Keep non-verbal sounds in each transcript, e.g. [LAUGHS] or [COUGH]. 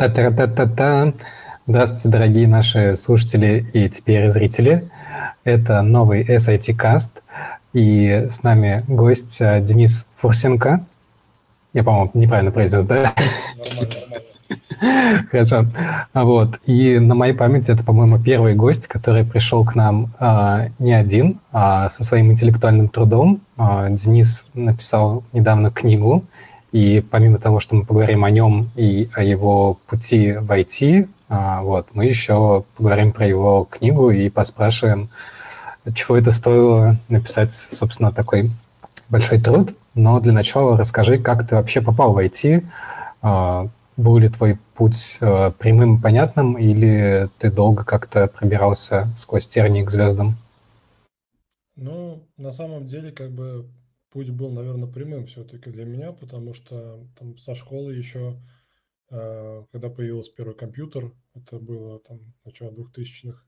Та-та-та-та-та. Здравствуйте, дорогие наши слушатели и теперь зрители. Это новый SIT Cast, и с нами гость э, Денис Фурсенко. Я, по-моему, неправильно произнес, да? Нормально, нормально. Хорошо. Вот. И на моей памяти это, по-моему, первый гость, который пришел к нам э, не один, а со своим интеллектуальным трудом. Э, Денис написал недавно книгу, и помимо того, что мы поговорим о нем и о его пути в IT, а, вот, мы еще поговорим про его книгу и поспрашиваем, чего это стоило написать, собственно, такой большой труд. Но для начала расскажи, как ты вообще попал в IT, а, был ли твой путь а, прямым и понятным, или ты долго как-то пробирался сквозь тернии к звездам? Ну, на самом деле, как бы путь был, наверное, прямым все-таки для меня, потому что там со школы еще, э, когда появился первый компьютер, это было там начало 2000-х,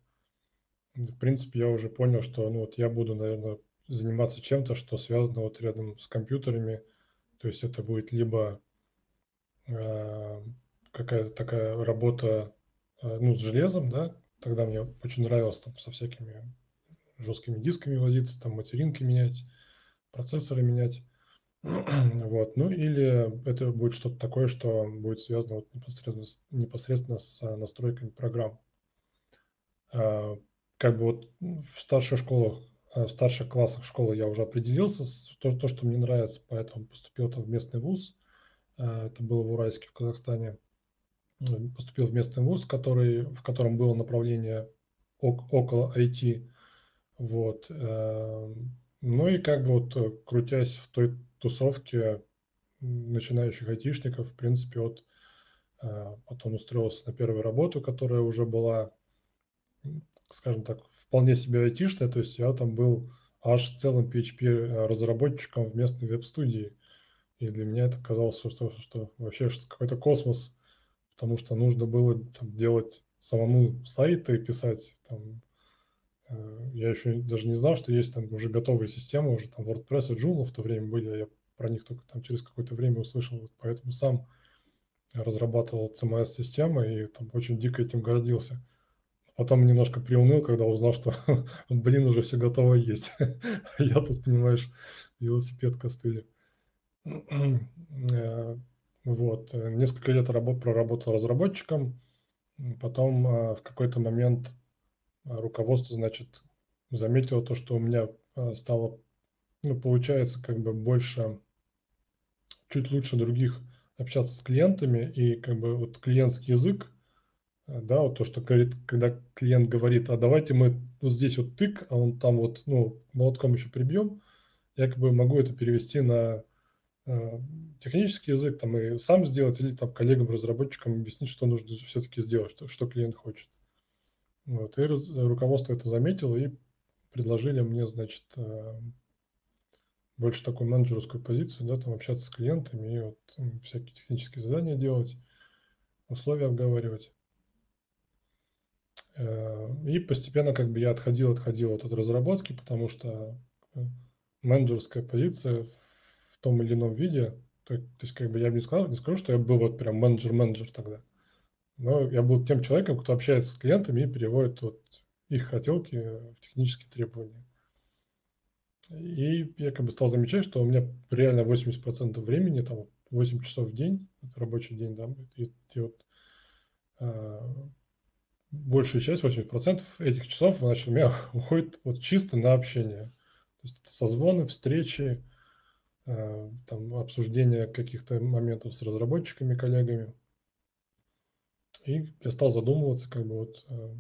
в принципе, я уже понял, что ну, вот я буду, наверное, заниматься чем-то, что связано вот рядом с компьютерами. То есть это будет либо э, какая-то такая работа э, ну, с железом, да, тогда мне очень нравилось там со всякими жесткими дисками возиться, там материнки менять, процессоры менять. [CLEARS THROAT] Вот. Ну или это будет что-то такое, что будет связано вот непосредственно, с, непосредственно с а, настройками программ. А, как бы вот в старших школах, а, в старших классах школы я уже определился, то, то что мне нравится, поэтому поступил там в местный вуз. Это было в Уральске, в Казахстане. Поступил в местный вуз, который, в котором было направление около IT. Вот. Ну и как бы вот э, крутясь в той тусовке начинающих айтишников, в принципе, вот потом устроился на первую работу, которая уже была, скажем так, вполне себе айтишная, то есть я там был аж целым PHP-разработчиком в местной веб-студии. И для меня это казалось, что, что, что вообще какой-то космос, потому что нужно было там, делать самому сайты, писать там, я еще даже не знал, что есть там уже готовые системы, уже там WordPress и Joomla в то время были, а я про них только там через какое-то время услышал, вот поэтому сам разрабатывал CMS-системы и там очень дико этим гордился. Потом немножко приуныл, когда узнал, что, [LAUGHS] блин, уже все готово есть. [LAUGHS] я тут, понимаешь, велосипед костыли. Э, вот. Несколько лет проработал разработчиком. Потом э, в какой-то момент руководство, значит, заметило то, что у меня а, стало, ну, получается, как бы больше, чуть лучше других общаться с клиентами, и как бы вот клиентский язык, а, да, вот то, что говорит, когда клиент говорит, а давайте мы вот здесь вот тык, а он там вот, ну, молотком еще прибьем, я как бы могу это перевести на э, технический язык, там, и сам сделать, или там коллегам-разработчикам объяснить, что нужно все-таки сделать, что, что клиент хочет. Вот, и руководство это заметило и предложили мне, значит, э, больше такую менеджерскую позицию, да, там общаться с клиентами и вот всякие технические задания делать, условия обговаривать. Э, и постепенно как бы я отходил, отходил от разработки, потому что э, менеджерская позиция в том или ином виде, то, то есть как бы я не скажу, не скажу, что я был вот прям менеджер-менеджер тогда. Но я был тем человеком, кто общается с клиентами и переводит вот их хотелки в технические требования. И я как бы стал замечать, что у меня реально 80% времени, там 8 часов в день, рабочий день, да, и, и вот э, большая часть, 80% этих часов, значит, у меня [LAUGHS] уходит вот чисто на общение. То есть это созвоны, встречи, э, там, обсуждение каких-то моментов с разработчиками, коллегами. И я стал задумываться, как бы вот э,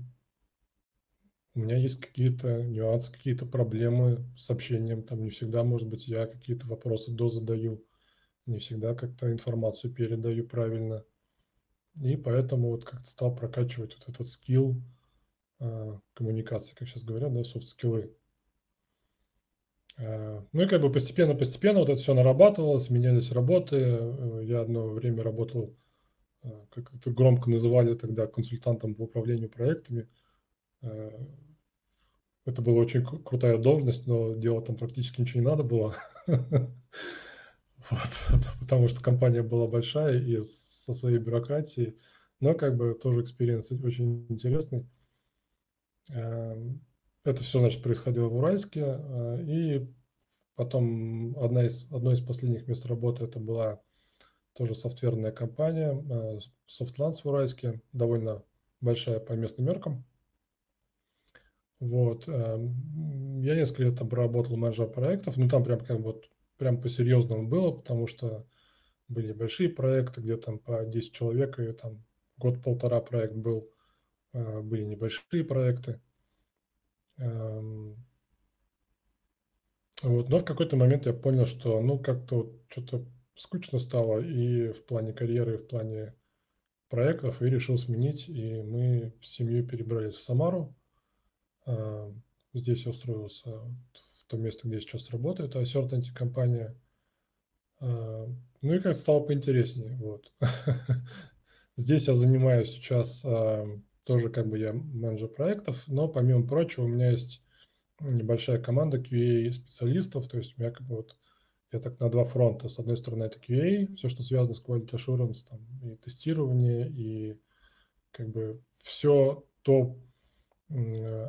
у меня есть какие-то нюансы, какие-то проблемы с общением, там не всегда, может быть, я какие-то вопросы дозадаю, не всегда как-то информацию передаю правильно. И поэтому вот как-то стал прокачивать вот этот скилл э, коммуникации, как сейчас говорят, да, софт-скиллы. Э, ну и как бы постепенно-постепенно вот это все нарабатывалось, менялись работы. Э, я одно время работал как это громко называли тогда, консультантом по управлению проектами. Э, это была очень крутая должность, но делать там практически ничего не надо было. [LAUGHS] Вот, потому что компания была большая и со своей бюрократией но как бы тоже experience очень интересный. Эм, это все, значит, происходило в Уральске, э, и потом одна из, одно из последних мест работы это была тоже софтверная компания э, Softlands в Уральске, довольно большая по местным меркам. Вот. Эм, я несколько лет там проработал менеджер проектов, ну там прям как вот прям по-серьезному было, потому что были большие проекты, где там по 10 человек, и там год-полтора проект был, э, были небольшие проекты. Эм, вот. Но в какой-то момент я понял, что ну как-то вот что-то скучно стало и в плане карьеры, и в плане проектов, и решил сменить. И мы с семьей перебрались в Самару. Э, здесь я устроился в том месте, где я сейчас работаю. Это Certainty компания. Э, ну и как стало поинтереснее. Вот. [LAUGHS] Здесь я занимаюсь сейчас э, тоже как бы я менеджер проектов, но помимо прочего у меня есть небольшая команда QA-специалистов, то есть у меня как бы вот я так на два фронта. С одной стороны, это QA, все, что связано с quality assurance, там, и тестирование, и как бы все то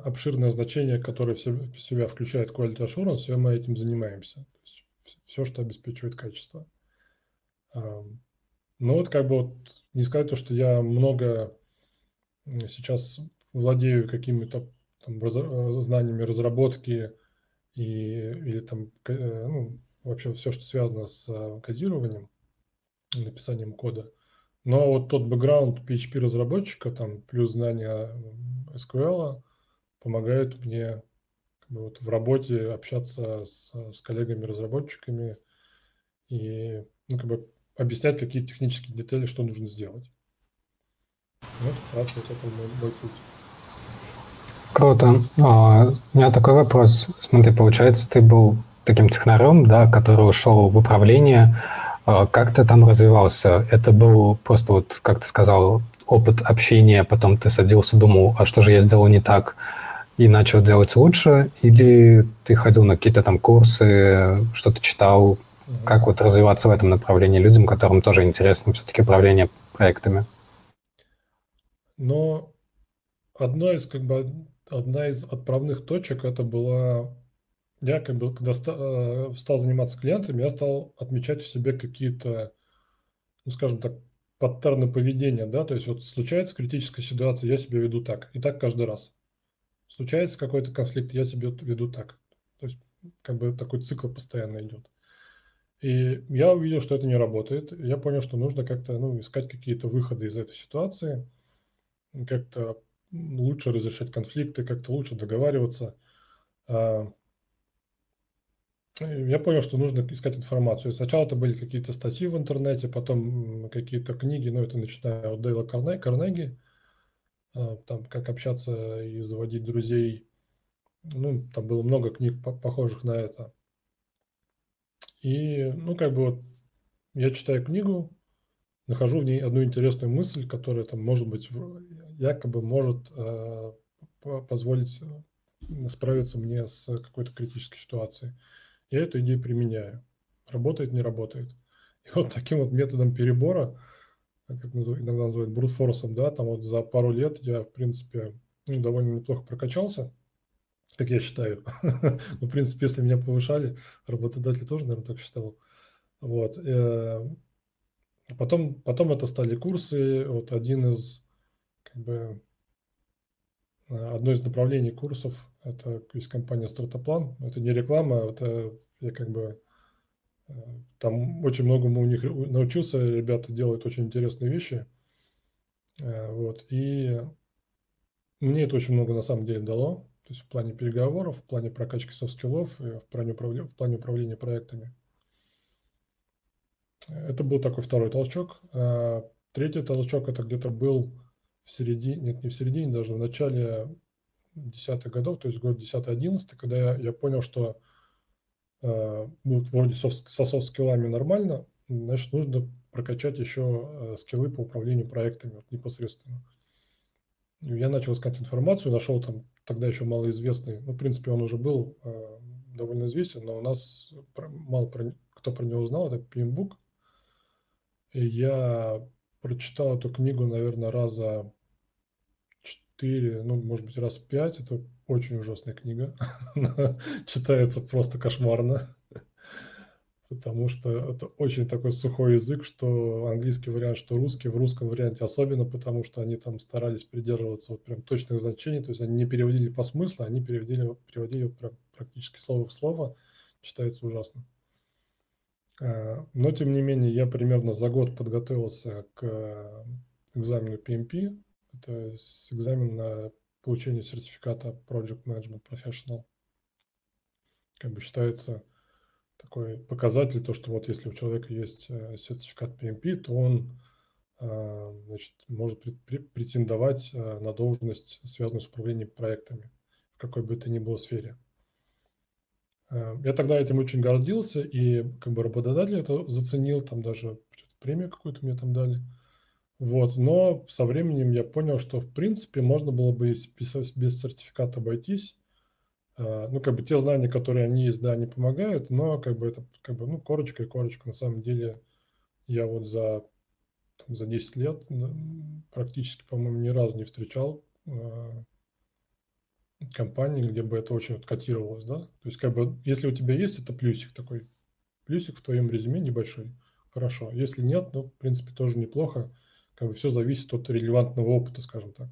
обширное значение, которое в себя включает quality assurance, все мы этим занимаемся. То есть все, что обеспечивает качество. Ну вот как бы вот не сказать то, что я много сейчас владею какими-то раз, знаниями разработки и, или там э, ну, вообще все, что связано с э, кодированием, написанием кода. Но вот тот бэкграунд PHP-разработчика, там, плюс знания SQL помогают мне как бы, вот, в работе общаться с, с коллегами-разработчиками и ну, как бы объяснять какие-то технические детали, что нужно сделать. Вот, вкратце, вот это мой, мой путь. Круто. А, у меня такой вопрос. Смотри, получается, ты был таким технарем, да, который ушел в управление. А, как ты там развивался? Это был просто вот, как ты сказал, опыт общения, потом ты садился, думал, а что же я сделал не так, и начал делать лучше, или ты ходил на какие-то там курсы, что-то читал, как вот развиваться в этом направлении людям, которым тоже интересно все-таки управление проектами? Но одна из, как бы, одна из отправных точек это была я как бы, когда э, стал заниматься клиентами, я стал отмечать в себе какие-то, ну, скажем так, паттерны поведения, да, то есть вот случается критическая ситуация, я себя веду так, и так каждый раз. Случается какой-то конфликт, я себя веду так. То есть как бы такой цикл постоянно идет. И я увидел, что это не работает. Я понял, что нужно как-то ну, искать какие-то выходы из этой ситуации, как-то лучше разрешать конфликты, как-то лучше договариваться. А, я понял, что нужно искать информацию. Сначала это были какие-то статьи в интернете, потом какие-то книги, ну, это начиная от Дейла Карнеги, а, там, как общаться и заводить друзей. Ну, там было много книг, похожих на это. И, ну, как бы вот я читаю книгу, нахожу в ней одну интересную мысль, которая там, может быть, якобы может э, позволить э, справиться мне с какой-то критической ситуацией я эту идею применяю. Работает, не работает. И вот таким вот методом перебора, как иногда называют брутфорсом, да, там вот за пару лет я, в принципе, ну, довольно неплохо прокачался, как я считаю. [LAUGHS] ну, в принципе, если меня повышали, работодатель тоже, наверное, так считал. Вот. Э, потом, потом это стали курсы. Вот один из, как бы, одно из направлений курсов – это есть компания Стратоплан. Это не реклама, это я как бы э, там очень многому у них научился. Ребята делают очень интересные вещи. Э, вот. И мне это очень много на самом деле дало. То есть в плане переговоров, в плане прокачки soft skill ов, в плане, управления, в плане управления проектами. Это был такой второй толчок. А третий толчок это где-то был в середине, нет, не в середине, даже в начале десятых годов, то есть год 10-11, когда я, я понял, что э, ну, вроде софт, со soft skill ами нормально, значит, нужно прокачать еще э, скиллы по управлению проектами вот, непосредственно. Я начал искать информацию, нашел там тогда еще малоизвестный, ну, в принципе, он уже был э, довольно известен, но у нас мало про, кто про него знал, это PMBOK. И я прочитал эту книгу, наверное, раза четыре, ну, может быть, раз пять. Это очень ужасная книга. [LAUGHS] читается просто кошмарно. Потому что это очень такой сухой язык, что английский вариант, что русский. В русском варианте особенно, потому что они там старались придерживаться вот прям точных значений. То есть они не переводили по смыслу, они переводили, переводили прям практически слово в слово. Читается ужасно. А, но, тем не менее, я примерно за год подготовился к экзамену PMP. Это экзамен на получение сертификата Project Management Professional. Как бы считается такой показатель, то, что вот если у человека есть э, сертификат PMP, то он значит, может претендовать э, на должность, связанную с управлением проектами, в какой бы это ни было сфере. Э, я тогда этим очень гордился, и как бы работодатель это заценил, там даже премию какую-то мне там дали. Вот, но со временем я понял, что в принципе можно было бы без, сертификата обойтись. Э, ну, как бы те знания, которые они есть, да, они помогают, но как бы это как бы, ну, корочка и корочка. На самом деле я вот за, там, за 10 лет практически, по-моему, ни разу не встречал компании, где бы это очень вот котировалось, да. То есть, как бы, если у тебя есть, это плюсик такой, плюсик в твоем резюме небольшой, хорошо. Если нет, ну, в принципе, тоже неплохо. Как бы все зависит от релевантного опыта, скажем так.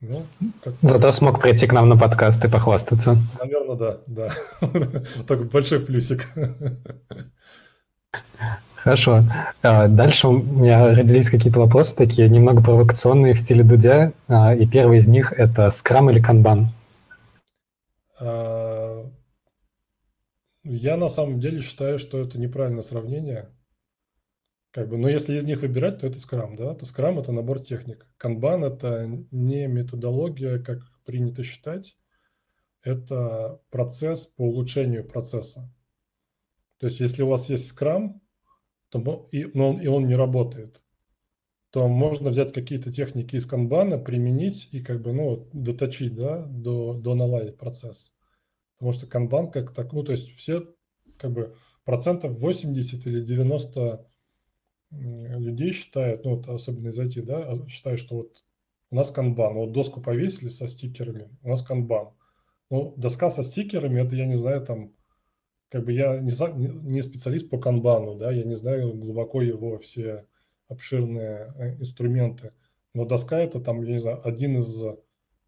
Ну, как... Зато смог прийти к нам на подкаст и похвастаться. Наверное, да, да. [LAUGHS] Такой большой плюсик. [LAUGHS] Хорошо. А, дальше у меня родились какие-то вопросы такие, немного провокационные в стиле Дудя. А, и первый из них – это скрам или канбан? А, я на самом деле считаю, что это неправильное сравнение. Как бы, но если из них выбирать, то это скрам, да? То скрам – это набор техник. Канбан – это не методология, как принято считать. Это процесс по улучшению процесса. То есть, если у вас есть скрам, то, и, но он, и он не работает, то можно взять какие-то техники из канбана, применить и как бы, ну, доточить, да, до, до наладить процесс. Потому что канбан как так, ну, то есть все как бы процентов 80 или 90 людей считают, ну, вот особенно из IT, да, а, считают, что вот у нас канбан, вот доску повесили со стикерами, у нас канбан. Ну, доска со стикерами, это, я не знаю, там, как бы я не, не специалист по канбану, да, я не знаю глубоко его все обширные э, инструменты, но доска это там, я не знаю, один из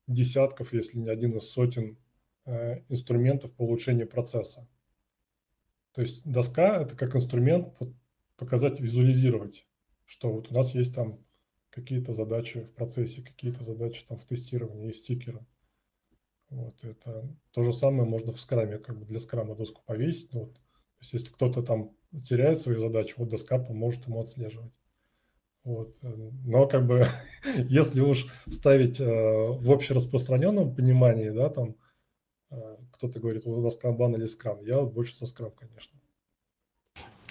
десятков, если не один из сотен э, инструментов по улучшению процесса. То есть доска это как инструмент показать, визуализировать, что вот у нас есть там какие-то задачи в процессе, какие-то задачи там в тестировании, есть стикеры. Вот это то же самое можно в скраме, как бы для скрама доску повесить. Ну, вот, то есть если кто-то там теряет свои задачи, вот доска поможет ему отслеживать. Вот. Э, но как бы [LAUGHS] если уж ставить э, в общераспространенном понимании, да, там э, кто-то говорит, вот у нас канбан или скрам, я больше со скрам, конечно.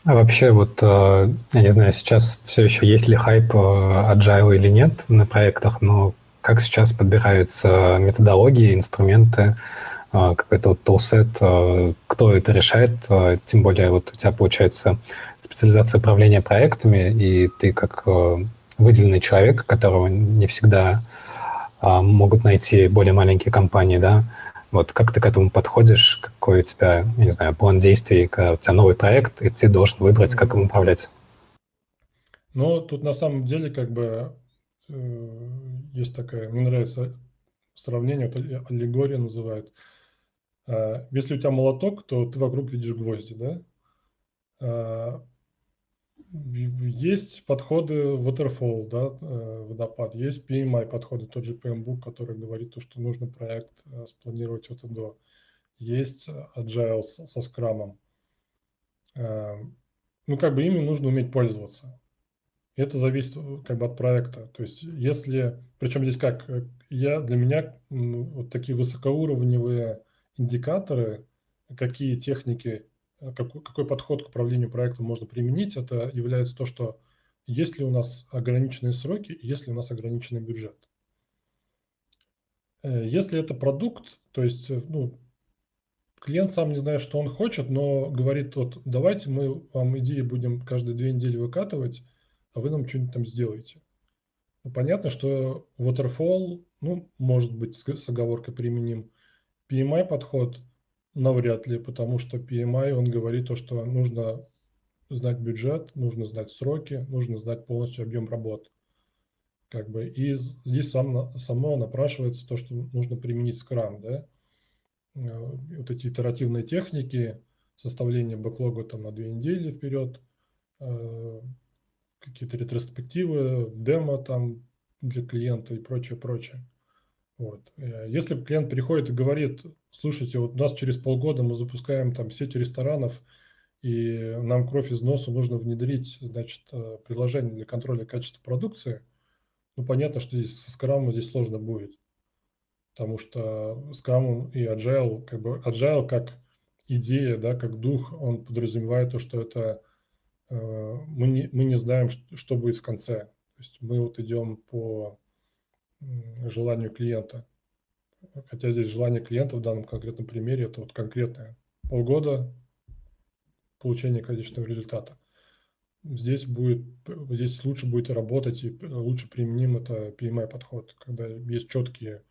А вообще вот, э, я не знаю, сейчас все еще есть ли хайп э, agile или нет на проектах, но как сейчас подбираются методологии, инструменты, а, какой-то вот toolset, а, кто это решает, а, тем более вот у тебя получается специализация управления проектами, и ты как выделенный человек, которого не всегда могут найти более маленькие компании, да, вот как ты к этому подходишь, какой у тебя, не знаю, план действий, когда у тебя новый проект, и ты должен выбрать, как им управлять? Ну, тут на самом деле как бы Э, есть такая, мне нравится сравнение, вот аллегория называют. А, если у тебя молоток, то ты вокруг видишь гвозди, да? А, есть подходы waterfall, да, водопад, есть PMI подходы, тот же PMBOK, который говорит то, что нужно проект спланировать от и до. Есть agile со скрамом. А, ну, как бы ими нужно уметь пользоваться. Это зависит э, как бы от проекта. То есть если, причем здесь как, э, я, для меня вот такие высокоуровневые индикаторы, какие техники, э, какой, какой подход к управлению проектом можно применить, это является то, что есть ли у нас ограниченные сроки и есть ли у нас ограниченный бюджет. Если это продукт, то есть ну, клиент сам не знает, что он хочет, но говорит, вот давайте мы вам идеи будем каждые две недели выкатывать, а вы нам что-нибудь там сделаете. Ну, понятно, что waterfall, ну, может быть, с, оговоркой применим. PMI подход навряд ли, потому что PMI, он говорит то, что нужно знать бюджет, нужно знать сроки, нужно знать полностью объем работ. Как бы, и здесь сам, само напрашивается то, что нужно применить Scrum, да, э, вот эти итеративные техники, составление бэклога там на две недели вперед, э, какие-то ретроспективы, демо там для клиента и прочее, прочее. Вот. Э, если клиент приходит и говорит, слушайте, вот у нас через полгода мы запускаем там сеть ресторанов, и нам кровь из носа нужно внедрить, значит, приложение для контроля качества продукции – ну, понятно, что здесь со скрамом здесь сложно будет. Потому что Scrum и Agile, как бы Agile как идея, да, как дух, он подразумевает то, что это э, мы, не, мы не знаем, что, что будет в конце. То есть мы вот идем по желанию клиента. Хотя здесь желание клиента в данном конкретном примере это вот конкретное полгода получения конечного результата здесь будет, здесь лучше будет работать и лучше применим это PMI подход, когда есть четкие,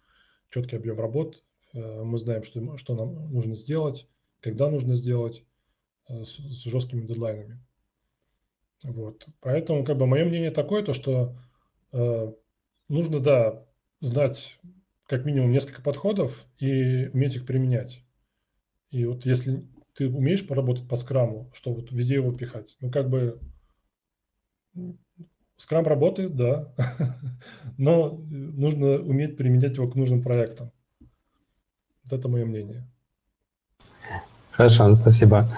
четкий объем работ, э, мы знаем, что, что нам нужно сделать, когда нужно сделать, э, с, с жесткими дедлайнами. Вот. Поэтому, как бы, мое мнение такое, то, что э, нужно, да, знать как минимум несколько подходов и уметь их применять. И вот если ты умеешь поработать по скраму, что вот везде его пихать, ну, как бы Скрам работает, да, [LAUGHS] но нужно уметь применять его к нужным проектам. Вот это мое мнение. Хорошо, спасибо.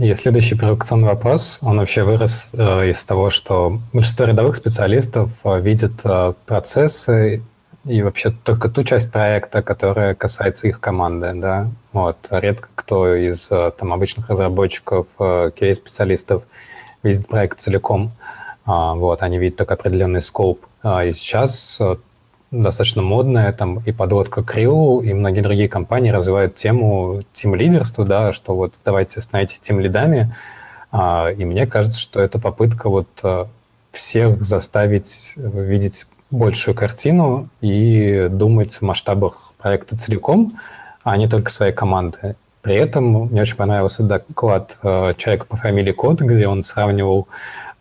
И следующий провокационный вопрос, он вообще вырос э, из того, что большинство рядовых специалистов э, видят э, процессы и вообще только ту часть проекта, которая касается их команды, да. Вот. Редко кто из там обычных разработчиков, QA-специалистов видит проект целиком. А, вот, они видят только определенный скоп. А, и сейчас э, достаточно модная там и подводка Крил, и многие другие компании развивают тему тим-лидерства, да, что вот давайте становитесь тим-лидами. А, и мне кажется, что это попытка вот э, всех заставить видеть большую картину и думать в масштабах проекта целиком, а не только своей команды. При этом мне очень понравился доклад э, человека по фамилии Код, где он сравнивал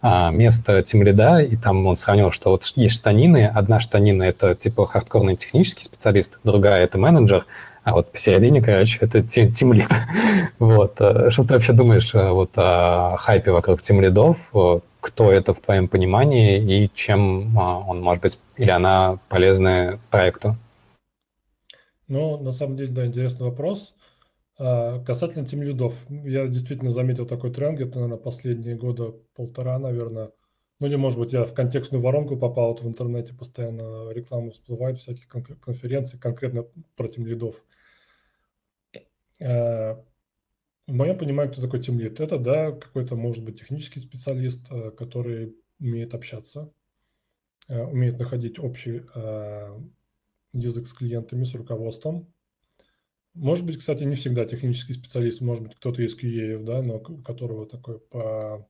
место тимлида, и там он сравнивал, что вот есть штанины, одна штанина — это типа хардкорный технический специалист, другая — это менеджер, а вот посередине, короче, это тимлид. [LAUGHS] вот. Э, что ты вообще думаешь э, вот, о хайпе вокруг тимлидов? Э, кто это в твоем понимании и чем он может быть или она полезна проекту? Ну, на самом деле, да, интересный вопрос. А, касательно тем лидов, я действительно заметил такой тренд где-то, наверное, последние года полтора, наверное. Ну, или, может быть, я в контекстную воронку попал, вот в интернете постоянно реклама всплывает, всяких конференций конкретно про тем лидов. А, в моем понимании, кто такой тем лид? Это, да, какой-то, может быть, технический специалист, а, который умеет общаться, умеет находить общий язык с клиентами, с руководством, может быть, кстати, не всегда технический специалист, может быть, кто-то из QA, да, но у которого такой по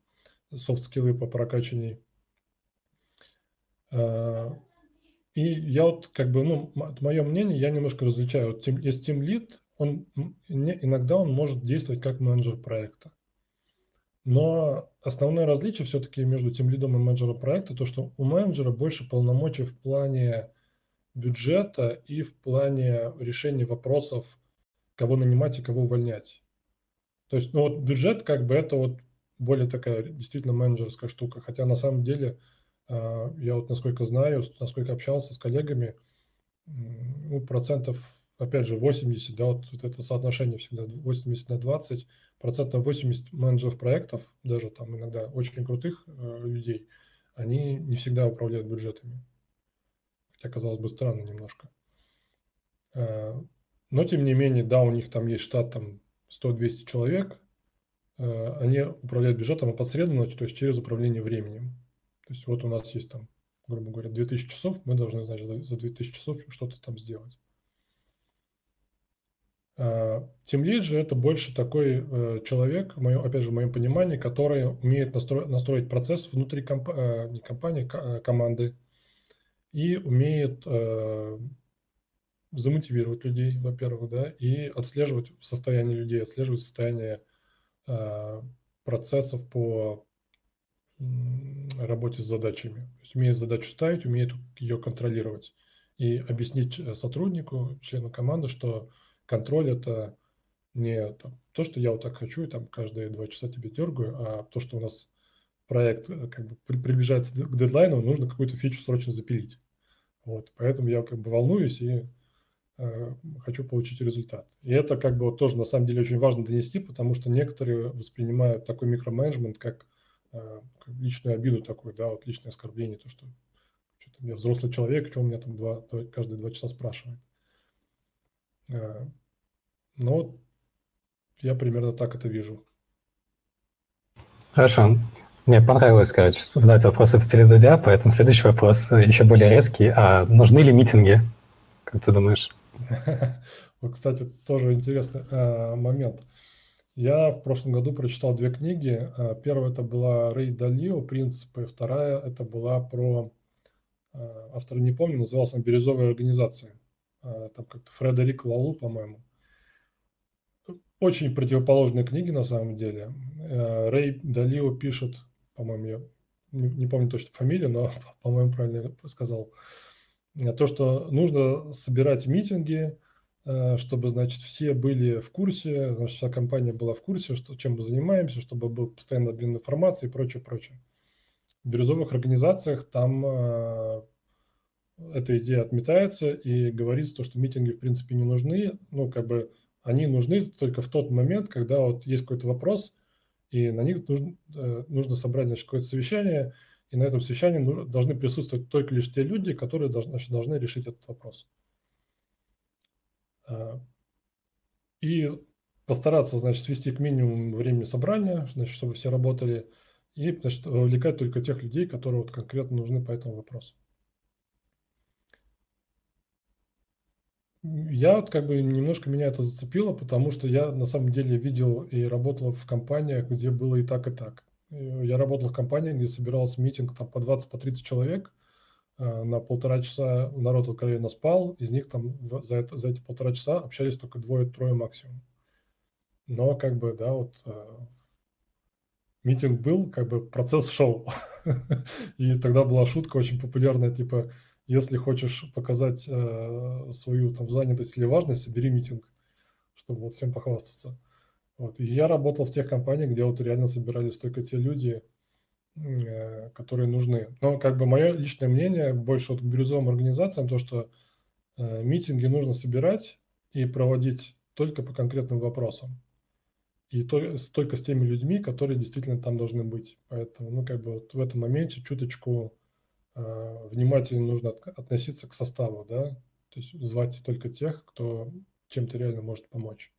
софт-скиллы по прокачанию. А, и я вот как бы, ну, мое мнение, я немножко различаю. Вот есть Team Lead, он, иногда он может действовать как менеджер проекта. Но основное различие все-таки между тем лидом и менеджером проекта, то, что у менеджера больше полномочий в плане бюджета и в плане решения вопросов кого нанимать и кого увольнять. То есть, ну вот бюджет как бы это вот более такая действительно менеджерская штука. Хотя на самом деле а, я вот насколько знаю, насколько общался с коллегами, ну, процентов, опять же, 80, да, вот, вот это соотношение всегда 80 на 20, процентов 80 менеджеров проектов, даже там иногда очень крутых э, людей, они не всегда управляют бюджетами. Хотя, казалось бы, странно немножко. Но, тем не менее, да, у них там есть штат там 100-200 человек, э, они управляют бюджетом опосредованно, то есть через управление временем. То есть вот у нас есть там, грубо говоря, 2000 часов, мы должны, значит, за 2000 часов что-то там сделать. Тимлид же это больше такой э, человек, мое, опять же, в моем понимании, который умеет настро, настроить процесс внутри комп, э, не компании, а команды и умеет э, замотивировать людей, во-первых, да, и отслеживать состояние людей, отслеживать состояние э, процессов по работе с задачами. То есть умеет задачу ставить, умеет ее контролировать и объяснить э, сотруднику, члену команды, что контроль это не там, то, что я вот так хочу, и там каждые два часа тебе дергаю, а то, что у нас проект э, как бы приближается к дедлайну, нужно какую-то фичу срочно запилить. Вот, поэтому я как бы волнуюсь и хочу получить результат. И это как бы вот тоже на самом деле очень важно донести, потому что некоторые воспринимают такой микроменеджмент как, э, как личную обиду такую, да, вот личное оскорбление, то, что что-то я взрослый человек, что у меня там два, каждые два часа спрашивает. Э, но я примерно так это вижу. Хорошо. Мне понравилось, короче, задать вопросы в стиле Дудя, поэтому следующий вопрос еще более резкий. А нужны ли митинги? Как ты думаешь? Вот, кстати, тоже интересный э, момент. Я в прошлом году прочитал две книги. Э, первая это была Рей Далио «Принципы», вторая это была про, э, автор не помню, назывался он «Бирюзовая организация». Э, там как-то Фредерик Лалу, по-моему. Очень противоположные книги на самом деле. Э, Рэй Далио пишет, по-моему, я не, не помню точно фамилию, но, [LAUGHS] по-моему, правильно сказал, э, то, что нужно собирать митинги, чтобы, значит, все были в курсе, значит, вся компания была в курсе, что, чем мы занимаемся, чтобы был постоянно обмен информацией и прочее, прочее. В бирюзовых организациях там эта идея отметается и говорится то, что митинги в принципе не нужны. Ну, как бы они нужны только в тот момент, когда вот есть какой-то вопрос, и на них нужно, э, нужно собрать значит, какое-то совещание, и на этом совещании должны присутствовать только лишь те люди, которые должны, значит, должны решить этот вопрос. А, и постараться, значит, свести к минимуму времени собрания, значит, чтобы все работали, и значит, вовлекать только тех людей, которые вот конкретно нужны по этому вопросу. Я вот как бы немножко меня это зацепило, потому что я на самом деле видел и работал в компаниях, где было и так, и так. Э, я работал в компании, где собирался митинг там по 20, по 30 человек, э, на полтора часа народ откровенно спал, из них там за, это, за эти полтора часа общались только двое-трое максимум. Но как бы, да, вот э, митинг был, как бы процесс шел. [LAUGHS] И тогда была шутка очень популярная, типа, если хочешь показать свою там занятость или важность, собери митинг, чтобы вот всем похвастаться. Вот. И я работал в тех компаниях, где вот реально собирались только те люди, э, которые нужны. Но как бы мое личное мнение больше вот к бирюзовым организациям, то, что э, митинги нужно собирать и проводить только по конкретным вопросам. И то, только с теми людьми, которые действительно там должны быть. Поэтому, ну, как бы вот в этом моменте чуточку Э, внимательно нужно относиться к составу, да, то есть звать только тех, кто чем-то реально может помочь.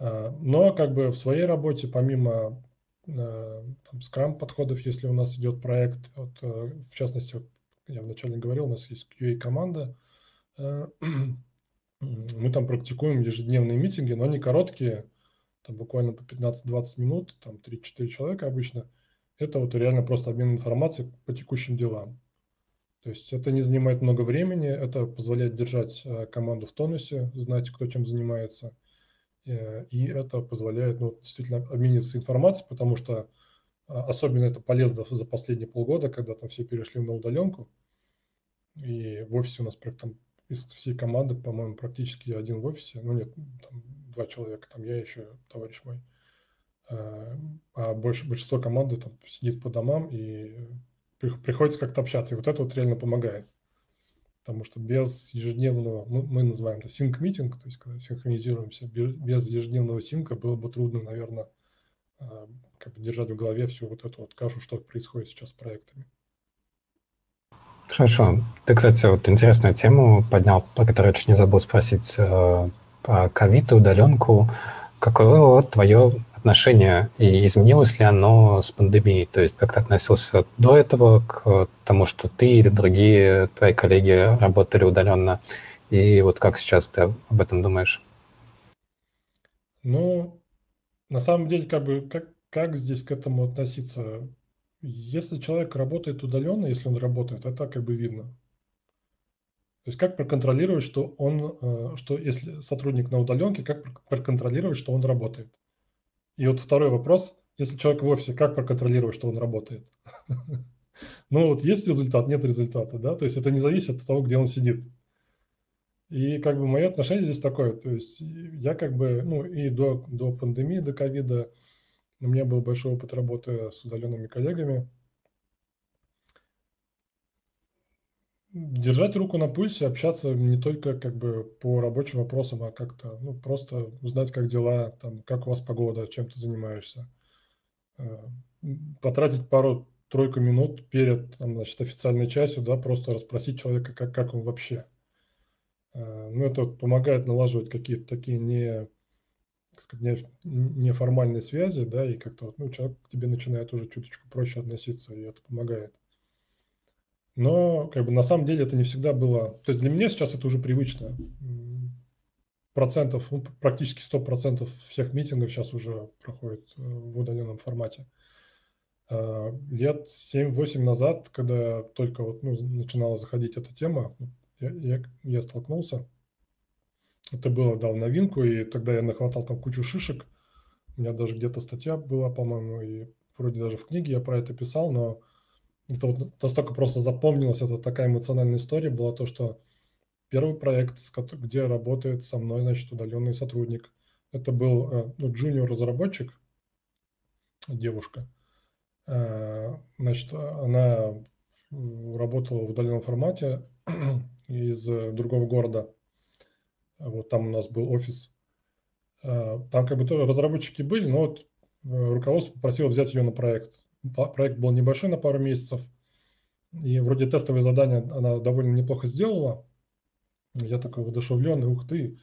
Э, но как бы в своей работе, помимо э, там, скрам подходов, если у нас идет проект, вот, в частности, вот, я вначале говорил, у нас есть QA-команда, [CLEARS THROAT] мы там практикуем ежедневные митинги, но они короткие, там буквально по 15-20 минут, там 3-4 человека обычно – это вот реально просто обмен информацией по текущим делам. То есть это не занимает много времени, это позволяет держать э, команду в тонусе, знать, кто чем занимается. Э, и это позволяет ну, действительно обмениваться информацией, потому что э, особенно это полезно за последние полгода, когда там все перешли на удаленку. И в офисе у нас там из всей команды, по-моему, практически один в офисе. Ну нет, там два человека, там я еще, товарищ мой. Э, а больше, большинство команды там сидит по домам и приходится как-то общаться. И вот это вот реально помогает. Потому что без ежедневного, мы, мы называем это синк-митинг, то есть когда синхронизируемся, без ежедневного синка было бы трудно, наверное, э, как бы держать в голове всю вот эту вот кашу, что происходит сейчас с проектами. Хорошо. Ты, кстати, вот интересную тему поднял, про которую я чуть не забыл спросить, э, про ковид и удаленку. Какое вот твое отношение и изменилось ли оно с пандемией? То есть как ты относился до этого к тому, что ты или другие твои коллеги работали удаленно? И вот как сейчас ты об этом думаешь? Ну, на самом деле, как бы, как, как здесь к этому относиться? Если человек работает удаленно, если он работает, это как бы видно. То есть как проконтролировать, что он, э, что если сотрудник на удаленке, как проконтролировать, что он работает? И вот второй вопрос, если человек в офисе, как проконтролировать, что он работает? [LAUGHS] Ну вот есть результат, нет результата, да, то есть это не зависит от того, где он сидит. И как бы мое отношение здесь такое, то есть я как бы, ну и до, до пандемии, до ковида у меня был большой опыт работы с удаленными коллегами. Держать руку на пульсе, общаться не только как бы по рабочим вопросам, а как-то, ну, просто узнать, как дела, там, как у вас погода, чем ты занимаешься. Э, потратить пару тройку минут перед там, значит, официальной частью, да, просто расспросить человека, как, как он вообще. Э, ну, это помогает налаживать какие-то такие не, так сказать, не, неформальные связи, да, и как-то ну, человек к тебе начинает уже чуточку проще относиться, и это помогает. Но как бы на самом деле это не всегда было... То есть для меня сейчас это уже привычно. Процентов, ну, практически 100% всех митингов сейчас уже проходит э, в удаленном формате. Э, лет 7-8 назад, когда только вот, ну, начинала заходить эта тема, я, я, я столкнулся. Это было, дал новинку, и тогда я нахватал там кучу шишек. У меня даже где-то статья была, по-моему, и вроде даже в книге я про это писал, но это вот настолько просто запомнилось, это такая эмоциональная история была, то, что первый проект, где работает со мной, значит, удаленный сотрудник, это был э, ну, джуниор-разработчик, девушка – Э, значит, она работала в удаленном формате [CLEARS THROAT] из другого города. Вот там у нас был офис. Э, там как бы тоже разработчики были, но вот э, руководство попросило взять ее на проект. Проект был небольшой на пару месяцев. И вроде тестовые задания она довольно неплохо сделала. Я такой воодушевленный, ух ты,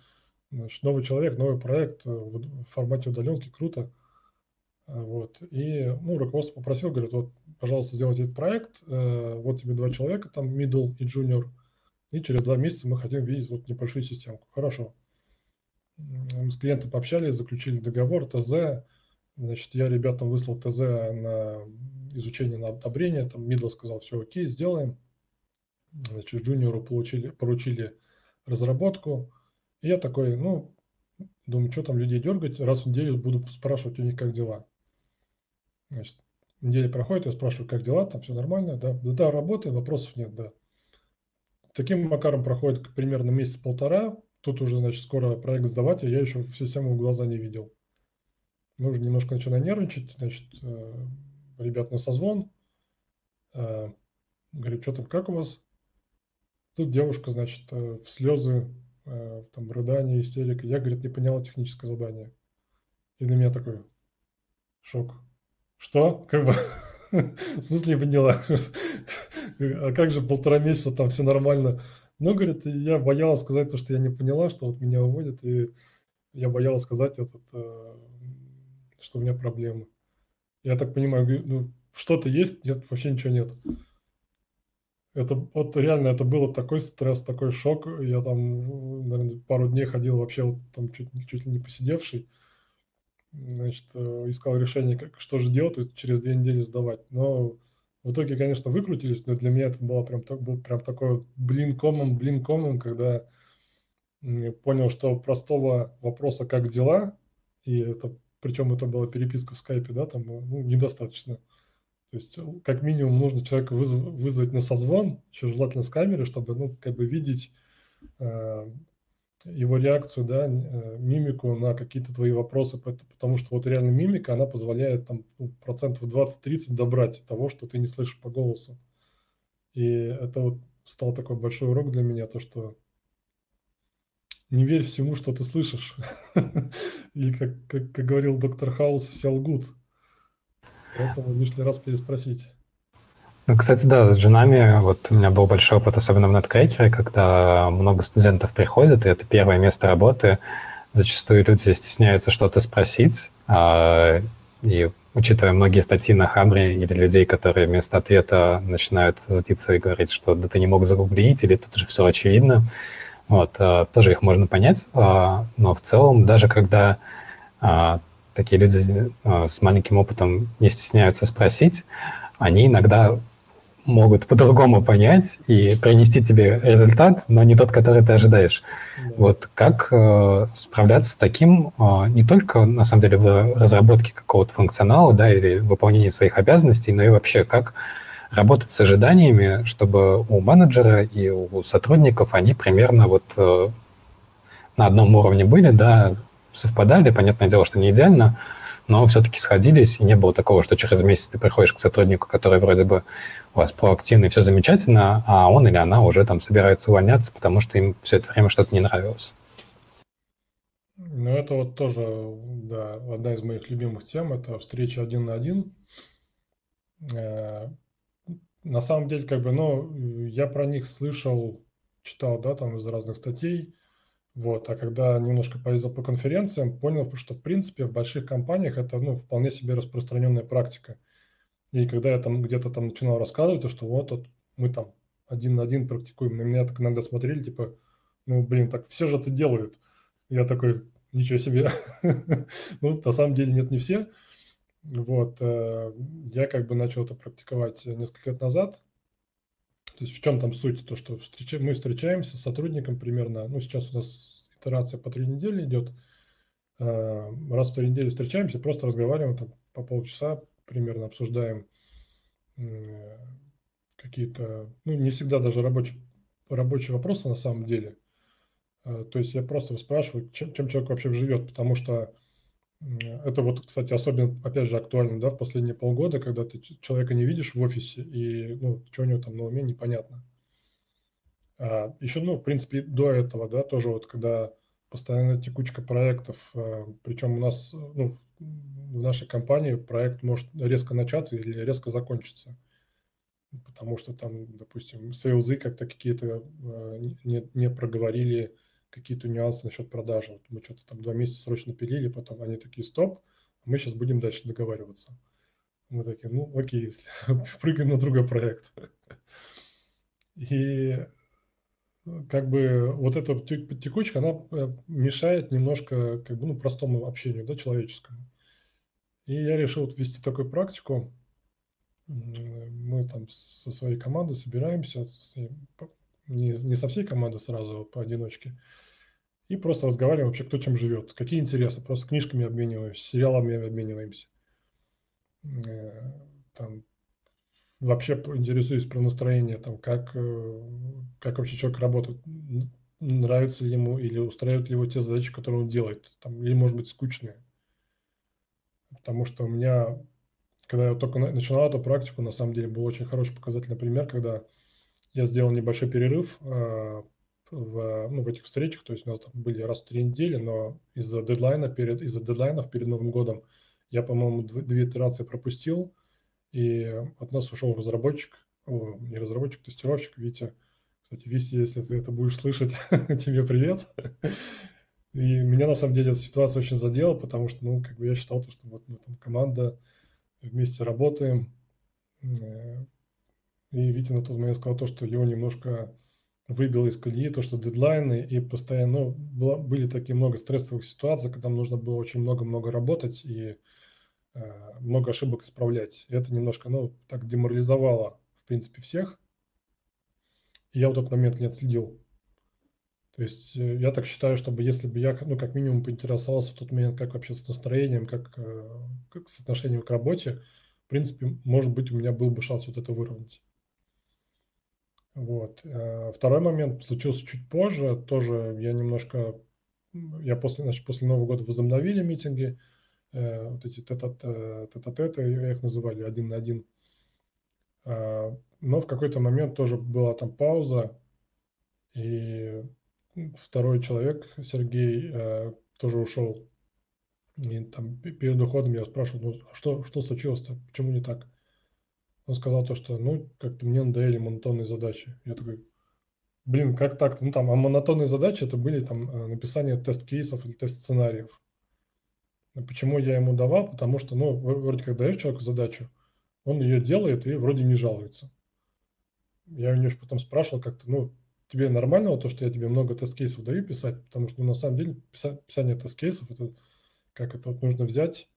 значит, новый человек, новый проект в формате удаленки, круто. Вот. И ну, руководство попросил, говорит, вот, пожалуйста, сделайте этот проект, э, вот тебе два человека, там middle и junior, и через два месяца мы хотим видеть вот небольшую системку. Хорошо. Мы с клиентом пообщались, заключили договор, ТЗ, значит, я ребятам выслал ТЗ на изучение, на одобрение, там middle сказал, все окей, сделаем. Значит, джуниору получили, поручили разработку. И я такой, ну, думаю, что там людей дергать, раз в неделю буду спрашивать у них, как дела. Значит, неделя проходит, я спрашиваю, как дела, там все нормально, да, да, да, работает, вопросов нет, да. Таким макаром проходит примерно месяц-полтора, тут уже, значит, скоро проект сдавать, а я еще в систему в глаза не видел. Нужно немножко начинать нервничать, значит, э, ребят на созвон, э, говорит, что там, как у вас? Тут девушка, значит, э, в слезы, там, рыдание, истерика. Я, говорит, не поняла техническое задание. И для меня такой шок. Что? Как бы... [LAUGHS] В смысле не поняла? [LAUGHS] А как же полтора месяца там все нормально? Ну, говорит, я боялась сказать то, что я не поняла, что вот меня уводят, и я боялась сказать этот, что у меня проблемы. Я так понимаю, ну, что-то есть, нет, вообще ничего нет. Это вот реально, это было такой стресс, такой шок. Я там, наверное, пару дней ходил вообще вот там чуть, чуть ли не посидевший значит, э, искал решение, как, что же делать, и через две недели сдавать. Но в итоге, конечно, выкрутились, но для меня это было прям, был прям такой блин комом, блин комом, когда понял, что простого вопроса «как дела?» и это, причем это была переписка в скайпе, да, там, ну, недостаточно. То есть, как минимум, нужно человека вызв, вызвать на созвон, еще желательно с камеры, чтобы, ну, как бы видеть э, его реакцию, да, э, мимику на какие-то твои вопросы, потому что вот реально мимика, она позволяет там ну, процентов 20-30 добрать того, что ты не слышишь по голосу. И это вот стал такой большой урок для меня, то, что не верь всему, что ты слышишь. [LAUGHS] И как, как, как говорил доктор Хаус, все лгут. Поэтому лишний раз переспросить. Ну, кстати, да, с джинами вот у меня был большой опыт, особенно в NetCracker, когда много студентов приходят, и это первое место работы. Зачастую люди стесняются что-то спросить, а, и учитывая многие статьи на Хабре или людей, которые вместо ответа начинают затиться и говорить, что да ты не мог загуглить, или тут же все очевидно, вот, а, тоже их можно понять, а, но в целом даже когда а, такие люди с маленьким опытом не стесняются спросить, они иногда могут по-другому понять и принести тебе результат, но не тот, который ты ожидаешь. Да. Вот как э, справляться с таким э, не только, на самом деле, в разработке какого-то функционала, да, или выполнении своих обязанностей, но и вообще как работать с ожиданиями, чтобы у менеджера и у сотрудников они примерно вот э, на одном уровне были, да, совпадали, понятное дело, что не идеально, но все-таки сходились, и не было такого, что через месяц ты приходишь к сотруднику, который вроде бы у вас проактивный, все замечательно, а он или она уже там собирается увольняться, потому что им все это время что-то не нравилось. Ну, это вот тоже, да, одна из моих любимых тем, это встреча один на один. Э, на самом деле, как бы, ну, я про них слышал, читал, да, там из разных статей, вот, а когда немножко поездил по конференциям, понял, что, в принципе, в больших компаниях это, ну, вполне себе распространенная практика. И когда я там где-то там начинал рассказывать, то, что вот, вот мы там один на один практикуем, на меня так иногда смотрели, типа, ну, блин, так все же это делают. Я такой, ничего себе. [LAUGHS] ну, на самом деле нет, не все. Вот, э, я как бы начал это практиковать несколько лет назад, то есть в чем там суть? То, что встреча... мы встречаемся с сотрудником примерно, ну, сейчас у нас итерация по три недели идет, а, раз в три недели встречаемся, просто разговариваем там по полчаса, примерно обсуждаем какие-то, ну, не всегда даже рабочие, рабочие вопросы на самом деле. То есть я просто спрашиваю, чем, чем человек вообще живет, потому что это вот, кстати, особенно, опять же, актуально, да, в последние полгода, когда ты человека не видишь в офисе, и, ну, что у него там на уме, непонятно. А еще, ну, в принципе, до этого, да, тоже вот, когда постоянно текучка проектов, а, причем у нас, ну, в нашей компании проект может резко начаться или резко закончиться. Потому что там, допустим, сейлзы как-то какие-то а, не, не проговорили какие-то нюансы насчет продажи. Вот мы что-то там два месяца срочно пилили, потом они такие, стоп, мы сейчас будем дальше договариваться. Мы такие, ну окей, если [LAUGHS] прыгаем на другой проект. И как бы вот эта текучка, она э, мешает немножко как бы, ну, простому общению, да, человеческому. И я решил ввести такую практику. Мы там со своей командой собираемся, не, не со всей командой сразу, а поодиночке, и просто разговариваем вообще, кто чем живет, какие интересы, просто книжками обмениваемся, сериалами обмениваемся. Э, там, вообще интересуюсь про настроение, там, как, э, как вообще человек работает, нравится ли ему или устраивают ли его те задачи, которые он делает, там, или, может быть, скучные. Потому что у меня, когда я только начинал эту практику, на самом деле был очень хороший показательный пример, когда я сделал небольшой перерыв э, в, ну, в этих встречах, то есть у нас там были раз в три недели, но из-за дедлайна перед, из-за дедлайнов перед Новым годом я, по-моему, две итерации пропустил, и от нас ушел разработчик, о, не разработчик, тестировщик, Витя. Кстати, Витя, если ты это будешь слышать, [LAUGHS] тебе привет. И меня, на самом деле, эта ситуация очень задела, потому что, ну, как бы я считал, что вот мы там команда, вместе работаем. Э, и Витя на тот момент сказал то, что его немножко выбил из колеи то, что дедлайны и постоянно ну, было, были такие много стрессовых ситуаций, когда нужно было очень много-много работать и э, много ошибок исправлять. И это немножко, ну, так деморализовало, в принципе, всех. И я в тот момент не отследил. То есть э, я так считаю, чтобы если бы я, ну, как минимум поинтересовался в тот момент, как вообще с настроением, как, э, как с отношением к работе, в принципе, может быть, у меня был бы шанс вот это выровнять. Вот. Э, второй момент случился чуть позже. Тоже я немножко... Я после, значит, после Нового года возобновили митинги. Э, вот эти тет-а-теты, я их называли один на один. Э, но в какой-то момент тоже была там пауза. И второй человек, Сергей, тоже ушел. И там перед уходом я спрашивал, ну, а что, что случилось-то? Почему не так? Он сказал то, что, ну, как-то мне надоели монотонные задачи. Я такой, блин, как так? Ну, там, а монотонные задачи это были там э, написание тест-кейсов или тест-сценариев. Почему я ему давал? Потому что, ну, вроде как даешь человеку задачу, он ее делает и вроде не жалуется. Я у него потом спрашивал как-то, ну, тебе нормально то, что я тебе много тест-кейсов даю писать? Потому что, ну, на самом деле, писание тест-кейсов – это как это вот нужно взять,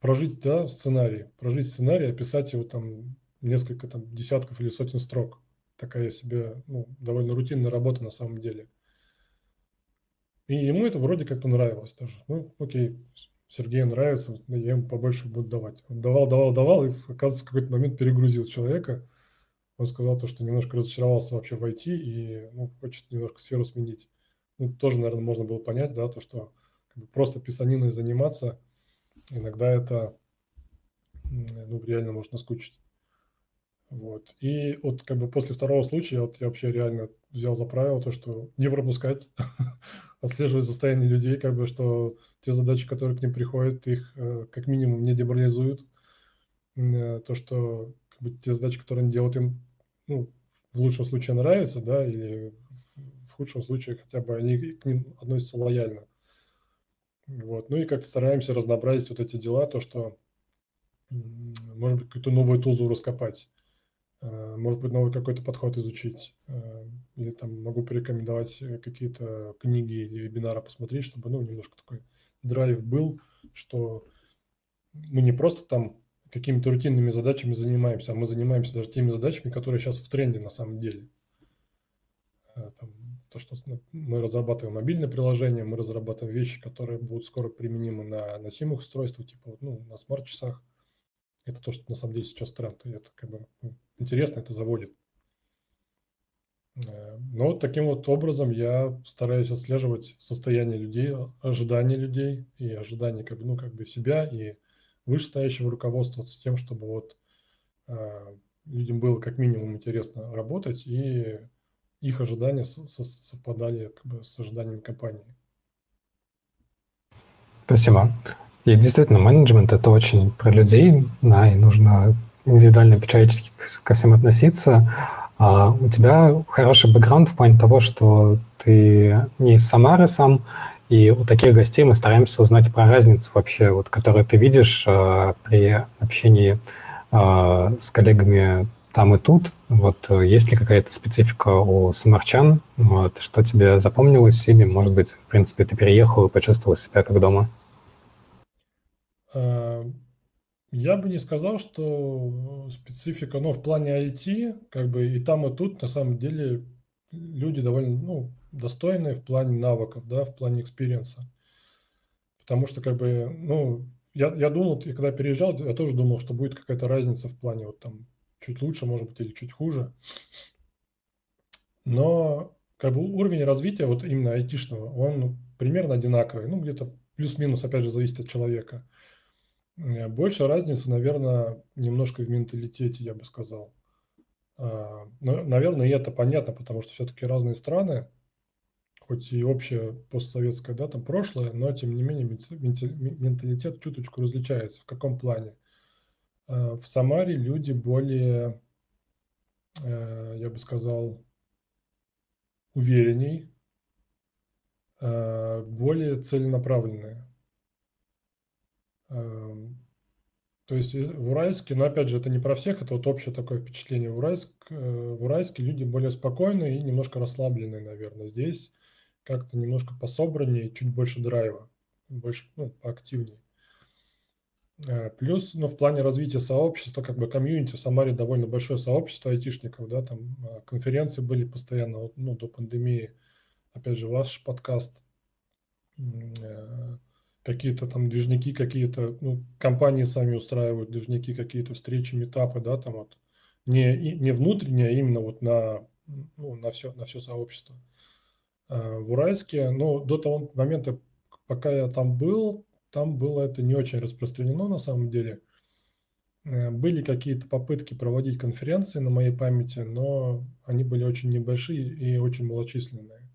прожить, да, сценарий, прожить сценарий, описать его там несколько там десятков или сотен строк. Такая себе, ну, довольно рутинная работа на самом деле. И ему это вроде как-то нравилось даже. Ну, окей, Сергею нравится, я ему побольше буду давать. Он давал, давал, давал, и, оказывается, в какой-то момент перегрузил человека. Он сказал то, что немножко разочаровался вообще в IT и ну, хочет немножко сферу сменить. Ну, тоже, наверное, можно было понять, да, то, что как бы, просто писаниной заниматься, иногда это ну, реально можно наскучить. Вот. И вот как бы после второго случая вот я вообще реально взял за правило то, что не пропускать, [LAUGHS] отслеживать состояние людей, как бы, что те задачи, которые к ним приходят, их э, как минимум не деморализуют. Э, то, что как бы, те задачи, которые они делают, им ну, в лучшем случае нравятся, да, или в худшем случае хотя бы они к ним относятся лояльно. Вот. Ну и как-то стараемся разнообразить вот эти дела, то, что может быть какую-то новую тузу раскопать Э, может быть, новый какой-то подход изучить. Э, или там могу порекомендовать э, какие-то книги или вебинары посмотреть, чтобы, ну, немножко такой драйв был, что мы не просто там какими-то рутинными задачами занимаемся, а мы занимаемся даже теми задачами, которые сейчас в тренде на самом деле. Там, то, что мы разрабатываем мобильное приложение, мы разрабатываем вещи, которые будут скоро применимы на носимых устройствах, типа ну, на смарт-часах. Это то, что на самом деле сейчас тренд. И это как бы ну, интересно, это заводит. Э, но вот таким вот образом я стараюсь отслеживать состояние людей, ожидания людей и ожидания как бы, ну, как бы себя и вышестоящего руководства с тем, чтобы вот э, людям было как минимум интересно работать и их ожидания совпадали как бы с ожиданиями компании. Спасибо. И действительно, менеджмент – это очень про людей, да, и нужно индивидуально по-человечески ко всем относиться. А у тебя хороший бэкграунд в плане того, что ты не из Самары сам, и у таких гостей мы стараемся узнать про разницу вообще, вот, которую ты видишь э, при общении э, с коллегами там и тут. Вот, есть ли какая-то специфика у самарчан? Вот, что тебе запомнилось? Или, может быть, в принципе, ты переехал и почувствовал себя как дома? Э, я бы не сказал, что специфика, но в плане IT, как бы и там, и тут, на самом деле, люди довольно, ну, достойные в плане навыков, да, в плане experience а. Потому что, как бы, ну, я, я думал, и когда переезжал, я тоже думал, что будет какая-то разница в плане вот там чуть лучше, может быть, или чуть хуже. Но как бы уровень развития вот именно айтишного, он примерно одинаковый. Ну, где-то плюс-минус, опять же, зависит от человека. Э, больше разница, наверное, немножко в менталитете, я бы сказал. А, но, наверное, и это понятно, потому что все-таки разные страны, хоть и общее постсоветское да, там прошлое, но тем не менее менталитет чуточку различается. В каком плане? А, в Самаре люди более, э, я бы сказал, уверенней, а, более целенаправленные. Эм, то есть в Уральске, но опять же, это не про всех, это вот общее такое впечатление. В, Уральск, э, в Уральске люди более спокойные и немножко расслабленные, наверное. Здесь как-то немножко пособраннее, чуть больше драйва, больше, ну, поактивнее. Э, плюс, ну, в плане развития сообщества, как бы комьюнити в Самаре довольно большое сообщество айтишников, да, там э, конференции были постоянно, ну, до пандемии. Опять же, ваш подкаст, какие-то там движники, какие-то, ну, компании сами устраивают движники, какие-то встречи, метапы, да, там вот, не, не внутренние, а именно вот на, ну, на все, на все сообщество. В Уральске, ну, до того момента, пока я там был, там было это не очень распространено на самом деле. Э, были какие-то попытки проводить конференции на моей памяти, но они были очень небольшие и очень малочисленные.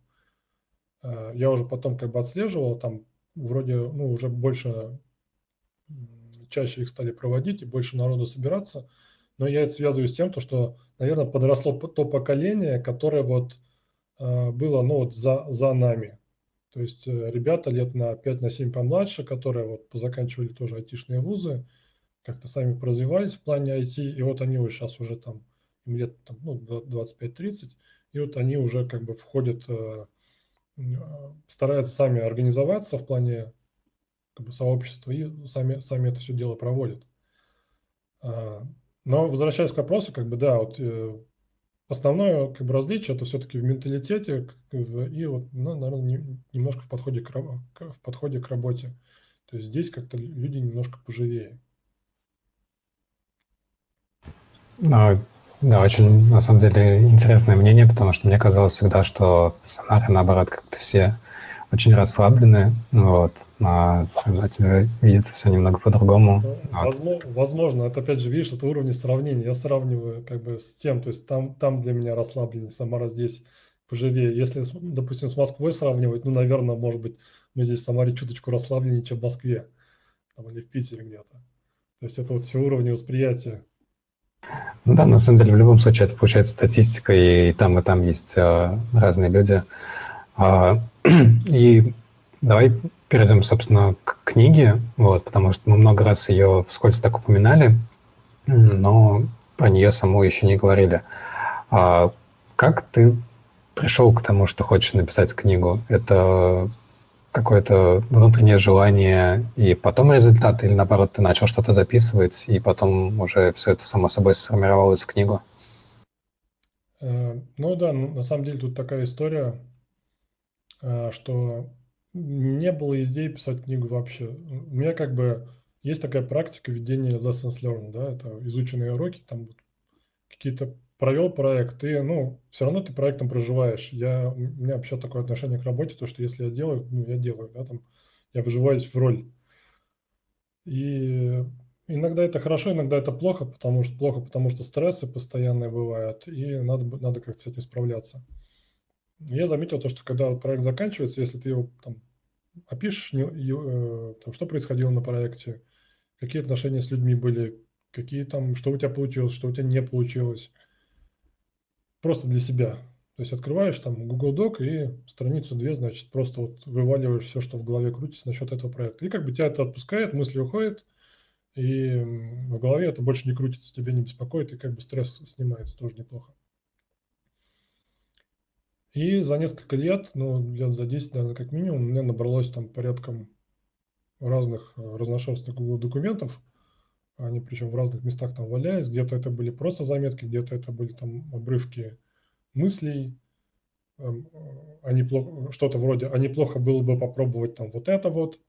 А я уже потом как бы отслеживал, там вроде, ну, уже больше, чаще их стали проводить и больше народу собираться. Но я это связываю с тем, то, что, наверное, подросло то поколение, которое вот э, было, ну, вот за, за нами. То есть э, ребята лет на 5-7 на помладше, которые вот позаканчивали тоже айтишные вузы, как-то сами развивались в плане IT, и вот они вот сейчас уже там, им лет там, ну, 25-30, и вот они уже как бы входят э, стараются сами организоваться в плане как бы сообщество и сами, сами это все дело проводят. А, но возвращаясь к вопросу, как бы да, вот э, основное как бы различие это все-таки в менталитете и вот, ну, наверное, немножко в подходе к, в подходе к работе. То есть здесь как-то люди немножко поживее. Ну, да, очень, на самом деле, интересное мнение, потому что мне казалось всегда, что Самары, наоборот, как-то все очень расслаблены, вот, а когда тебе видится все немного по-другому. Ну, возможно, вот. возможно, это опять же, видишь, это уровни сравнения. Я сравниваю как бы с тем, то есть там, там для меня расслабленнее, Самара здесь поживее. Если, допустим, с Москвой сравнивать, ну, наверное, может быть, мы здесь в Самаре чуточку расслабленнее, чем в Москве, там, или в Питере где-то. То есть это вот все уровни восприятия. Ну да, на самом деле в любом случае это получается статистика, и там, и там есть э, разные люди. А, и давай перейдем, собственно, к книге, вот, потому что мы много раз ее вскользь так упоминали, но про нее саму еще не говорили. А как ты пришел к тому, что хочешь написать книгу? Это какое-то внутреннее желание и потом результат, или наоборот, ты начал что-то записывать, и потом уже все это само собой сформировалось в книгу? Э, ну да, ну, на самом деле тут такая история, что не было идеи писать книгу вообще. У меня как бы есть такая практика ведения lessons learned, да, это изученные уроки, там какие-то провел проект, и, ну, все равно ты проектом проживаешь. Я, у меня вообще такое отношение к работе, то, что если я делаю, ну, я делаю, да, там, я выживаюсь в роль. И иногда это хорошо, иногда это плохо, потому что плохо, потому что стрессы постоянные бывают, и надо, надо как-то с этим справляться. Я заметил то, что когда проект заканчивается, если ты его там опишешь, не, э, там, что происходило на проекте, какие отношения с людьми были, какие там, что у тебя получилось, что у тебя не получилось, просто для себя. То есть открываешь там Google Doc и страницу две, значит, просто вот вываливаешь все, что в голове крутится насчет этого проекта. И как бы тебя это отпускает, мысли уходят, и в голове это больше не крутится, тебя не беспокоит, и как бы стресс снимается, тоже неплохо. И за несколько лет, ну, лет за 10, наверное, как минимум, у меня набралось там порядком разных э, разношерстных документов – они причем в разных местах там валялись. Где-то это были просто заметки, где-то это были там обрывки мыслей. Эм, они плохо, что-то вроде, а неплохо было бы попробовать там вот это вот.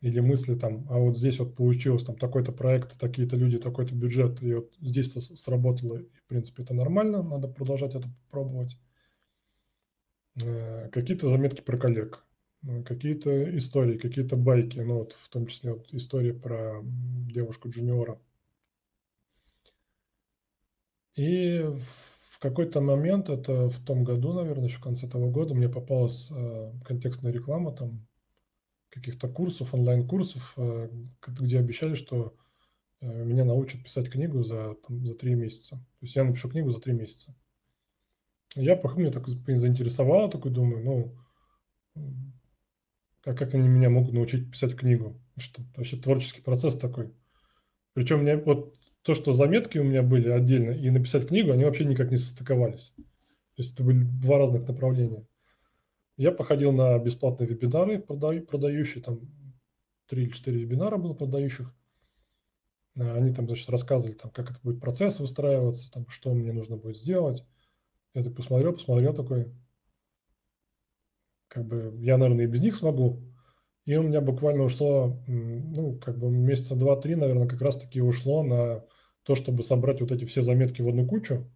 Или мысли там, а вот здесь вот получилось там такой-то проект, такие-то люди, такой-то бюджет, и вот здесь сработало, и, в принципе, это нормально, надо продолжать это пробовать. Э, какие-то заметки про коллег. Э, какие-то истории, какие-то байки, ну вот в том числе вот история про девушку джуниора. И в какой-то момент, это в том году, наверное, еще в конце того года, мне попалась э, контекстная реклама там каких-то курсов, онлайн-курсов, где обещали, что меня научат писать книгу за, там, за три месяца. То есть я напишу книгу за три месяца. Я, меня так заинтересовало, такой думаю, ну, как, как они меня могут научить писать книгу? Что вообще творческий процесс такой. Причем мне вот то, что заметки у меня были отдельно, и написать книгу, они вообще никак не состыковались. То есть это были два разных направления. Я походил на бесплатные вебинары, продаю, продающие, там три или четыре вебинара было продающих. А, они там, значит, рассказывали, там, как это будет процесс выстраиваться, там, что мне нужно будет сделать. Я так посмотрел, посмотрел такой, как бы я, наверное, и без них смогу. И у меня буквально ушло, ну, как бы месяца два-три, наверное, как раз-таки ушло на то, чтобы собрать вот эти все заметки в одну кучу,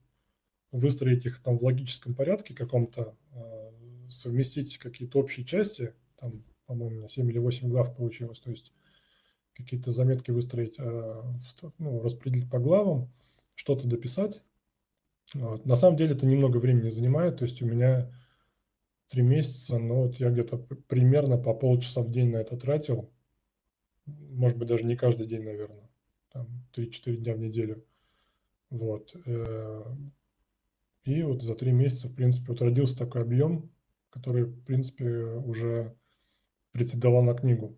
выстроить их там в логическом порядке каком-то, а, совместить какие-то общие части, там, по-моему, на 7 или 8 глав получилось, то есть какие-то заметки выстроить, а, ну, распределить по главам, что-то дописать. Вот. На самом деле это немного времени занимает, то есть у меня три месяца, но вот я где-то примерно по полчаса в день на это тратил. Может быть, даже не каждый день, наверное. Там 3-4 дня в неделю. Вот. Э, и вот за три месяца, в принципе, вот родился такой объем, который, в принципе, уже претендовал на книгу.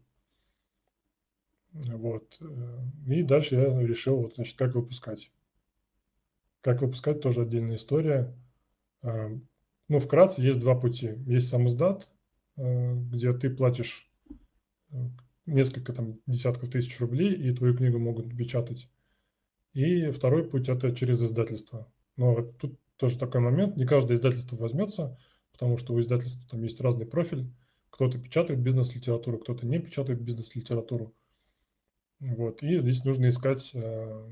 Вот. Э, и дальше я решил, вот, значит, как выпускать. Как выпускать, тоже отдельная история. Э, ну, вкратце, есть два пути. Есть сам издат, э, где ты платишь э, несколько там десятков тысяч рублей, и твою книгу могут печатать. И второй путь – это через издательство. Но тут тоже такой момент, не каждое издательство возьмется, потому что у издательства там есть разный профиль. Кто-то печатает бизнес-литературу, кто-то не печатает бизнес-литературу. Вот. И здесь нужно искать, э,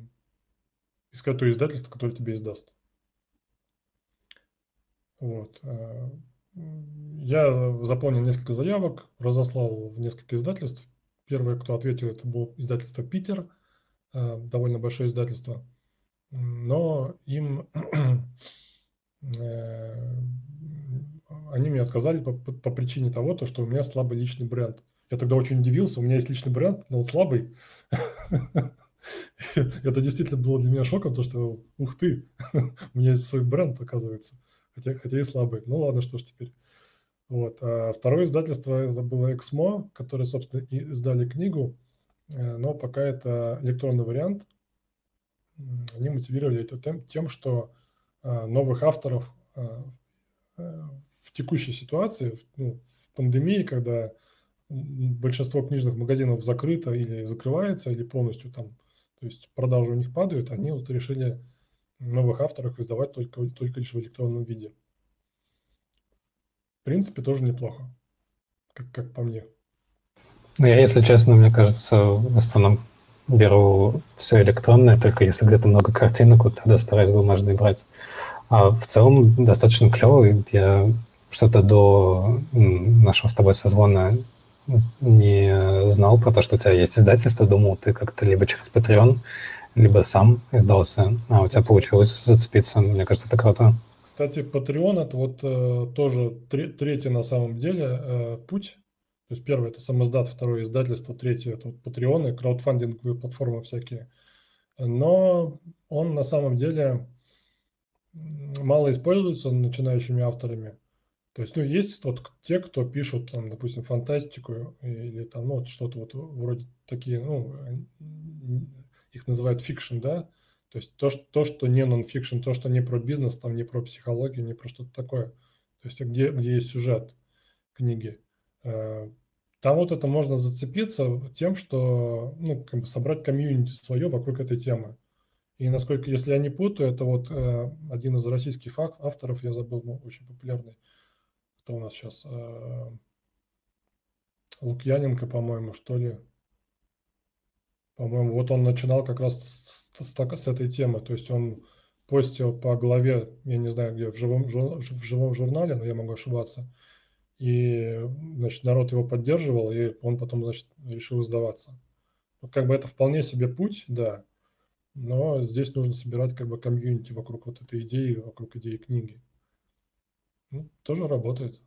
искать то издательство, которое тебе издаст. Вот. Э, я заполнил несколько заявок, разослал в несколько издательств. Первое, кто ответил, это было издательство «Питер», э, довольно большое издательство. Но им [CLEARS THROAT] э, они мне отказали по, по, по причине того, то, что у меня слабый личный бренд. Я тогда очень удивился, у меня есть личный бренд, но он слабый. [LAUGHS] [LAUGHS] Это действительно было для меня шоком, то что, ух ты, [LAUGHS] у меня есть свой бренд, оказывается, хотя, хотя и слабый. Ну ладно, что ж теперь. Вот. А второе издательство это было Эксмо, которое, собственно, и издали книгу, э, но пока это электронный вариант. Они мотивировали это тем, что э, новых авторов э, в текущей ситуации, ну, в пандемии, когда большинство книжных магазинов закрыто или закрывается, или полностью там, то есть продажи у них падают, они вот решили новых авторов издавать только, только лишь в электронном виде. В принципе, тоже неплохо, как, как по мне. Ну, я, если честно, мне кажется, в основном беру все электронное, только если где-то много картинок, вот тогда стараюсь бумажные брать. А в целом достаточно клево. Я что-то до нашего с тобой созвона не знал про то, что у тебя есть издательство, думал, ты как-то либо через Patreon, либо сам издался, а у тебя получилось зацепиться. Мне кажется, это круто. Кстати, Patreon это вот э, тоже тре- третий на самом деле э, путь. То есть первый это самоздат, второе издательство, третье это вот Patreon и краудфандинговые платформы всякие. Но он на самом деле мало используется начинающими авторами. То есть, ну, есть вот те, кто пишут, там, допустим, фантастику или там, ну, что-то вот вроде такие, ну, их называют fiction, да, то есть то, что, то, что не нон-фикшн, то, что не про бизнес, там, не про психологию, не про что-то такое. То есть где, где есть сюжет книги. Э, там вот это можно зацепиться тем, что, ну, как бы собрать комьюнити свое вокруг этой темы. И насколько, если я не путаю, это вот э, один из российских авторов, я забыл, ну, очень популярный, кто у нас сейчас? Э, Лукьяненко, по-моему, что ли. По-моему, вот он начинал как раз с, с, с этой темы. То есть он постил по главе, я не знаю где, в живом, в живом журнале, но я могу ошибаться. И, значит, народ его поддерживал, и он потом, значит, решил сдаваться. Ну, как бы это вполне себе путь, да, но здесь нужно собирать как бы комьюнити вокруг вот этой идеи, вокруг идеи книги. Ну, тоже работает.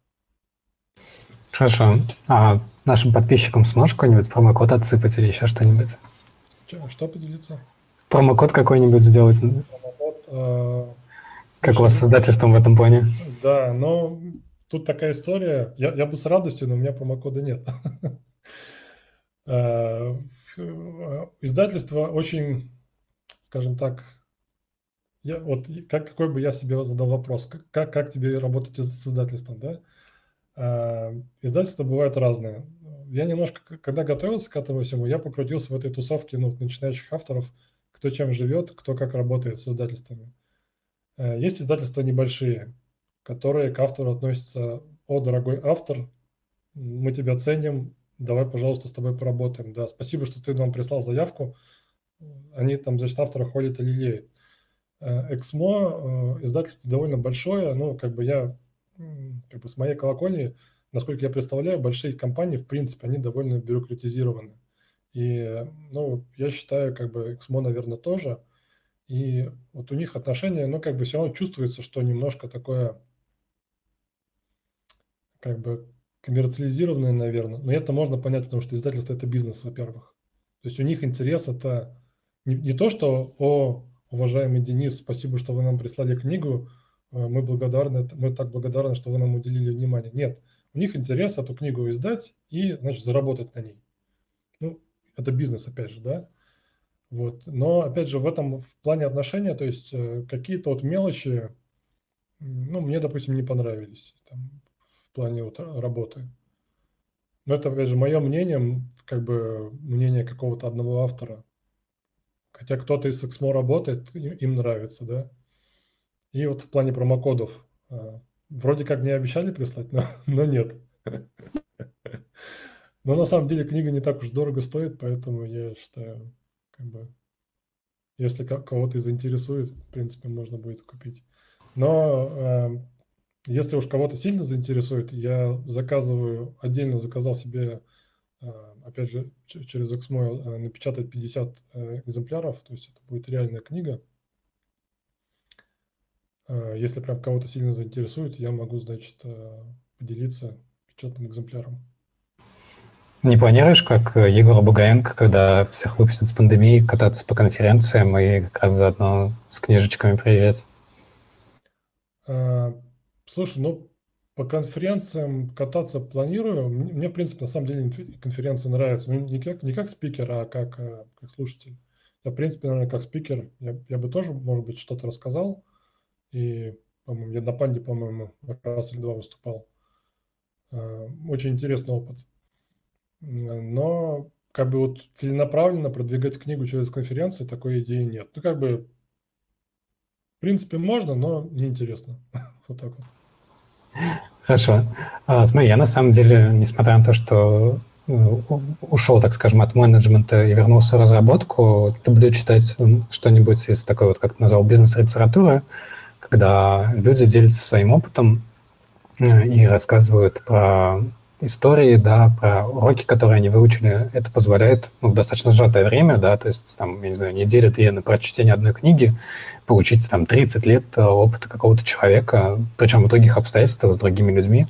Хорошо. А нашим подписчикам сможешь какой-нибудь промокод отсыпать или еще что-нибудь? Что, что поделиться? Промокод какой-нибудь сделать? Промокод, э, как у вас с создательством в этом плане? Да, но тут такая история. Я, я бы с радостью, но у меня промокода нет. [LAUGHS] Э, издательство очень, скажем так, я, вот как, какой бы я себе задал вопрос, как, как, тебе работать с издательством, да? А, издательства бывают разные. Я немножко, когда готовился к этому всему, я покрутился в этой тусовке ну, начинающих авторов, кто чем живет, кто как работает с издательствами. Э, есть издательства небольшие, которые к автору относятся, о, дорогой автор, мы тебя ценим, давай, пожалуйста, с тобой поработаем. Да, спасибо, что ты нам прислал заявку. Они там, значит, автора ходят и лелеют. Э, Эксмо, э, издательство довольно большое, ну, как бы я, как бы с моей колокольни, насколько я представляю, большие компании, в принципе, они довольно бюрократизированы. И, ну, я считаю, как бы Эксмо, наверное, тоже. И вот у них отношения, ну, как бы все равно чувствуется, что немножко такое, как бы коммерциализированное, наверное. Но это можно понять, потому что издательство – это бизнес, во-первых. То есть у них интерес – это не, не то, что о уважаемый Денис, спасибо, что вы нам прислали книгу. Э, мы благодарны, мы так благодарны, что вы нам уделили внимание. Нет, у них интерес эту книгу издать и, значит, заработать на ней. Ну, это бизнес, опять же, да. Вот. Но, опять же, в этом, в плане отношения, то есть э, какие-то вот мелочи, ну, мне, допустим, не понравились там, в плане вот работы. Но это, опять же, мое мнение, как бы мнение какого-то одного автора. Хотя кто-то из Exmo работает, им нравится, да. И вот в плане промокодов. А, вроде как мне обещали прислать, но, [LAUGHS] но нет. [LAUGHS] Но на самом деле книга не так уж дорого стоит, поэтому я считаю, как бы, если кого-то заинтересует, в принципе, можно будет купить. Но э, если уж кого-то сильно заинтересует, я заказываю, отдельно заказал себе, э, опять же, через Exmo э, напечатать 50 э, экземпляров, то есть это будет реальная книга. Э, если прям кого-то сильно заинтересует, я могу, значит, э, поделиться печатным экземпляром. Не планируешь, как Егор Бугаенко, когда всех выпустят с пандемией, кататься по конференциям и как раз заодно с книжечками приезжать? А, слушай, ну, по конференциям кататься планирую. Мне, в принципе, на самом деле конференции нравятся. Ну, не как, не как спикер, а как, э, как слушатель. Я, в принципе, наверное, как спикер, я, я бы тоже, может быть, что-то рассказал. И, по-моему, я на панде, по-моему, раз или два выступал. А, очень интересный опыт. Но как бы вот целенаправленно продвигать книгу через конференции такой идеи нет. Ну, как бы, в принципе, можно, но неинтересно. [LAUGHS] вот так вот. Хорошо. А, смотри, я на самом деле, несмотря на то, что ну, ушел, так скажем, от менеджмента и вернулся в разработку, люблю читать что-нибудь из такой вот, как назвал, бизнес-литературы, когда люди делятся своим опытом э, и рассказывают про истории, да, про уроки, которые они выучили, это позволяет ну, в достаточно сжатое время, да, то есть там, я не знаю, неделя-две на прочтение одной книги, получить там 30 лет э, опыта какого-то человека, причем в других обстоятельствах с другими людьми.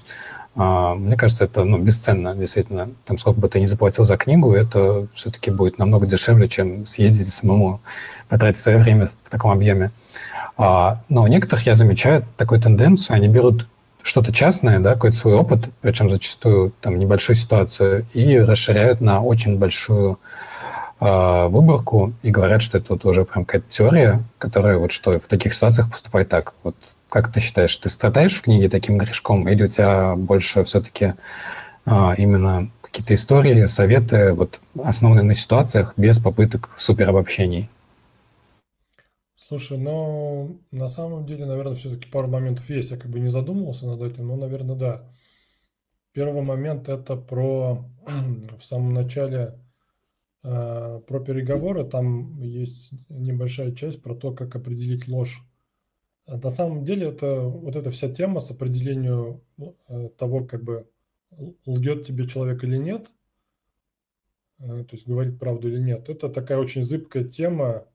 А, мне кажется, это ну, бесценно, действительно. Там сколько бы ты ни заплатил за книгу, это все-таки будет намного дешевле, чем съездить самому, потратить свое время в таком объеме. А, но у некоторых я замечаю такую тенденцию, они берут что-то частное, да, какой-то свой опыт, причем зачастую там небольшую ситуацию, и расширяют на очень большую э, выборку и говорят, что это вот уже прям какая-то теория, которая вот что в таких ситуациях поступает так. Вот как ты считаешь, ты страдаешь в книге таким грешком, или у тебя больше все-таки э, а, именно какие-то истории, советы, вот основанные на ситуациях без попыток суперобобщений? Слушай, ну, на самом деле, наверное, все-таки пару моментов есть. Я как бы не задумывался над этим, но, наверное, да. Первый момент – это про [CLEARS THROAT] в самом начале э, про переговоры. Там есть небольшая часть про то, как определить ложь. На самом деле, это вот эта вся тема с определением э, того, как бы лгет тебе человек или нет, э, то есть говорит правду или нет, это такая очень зыбкая тема,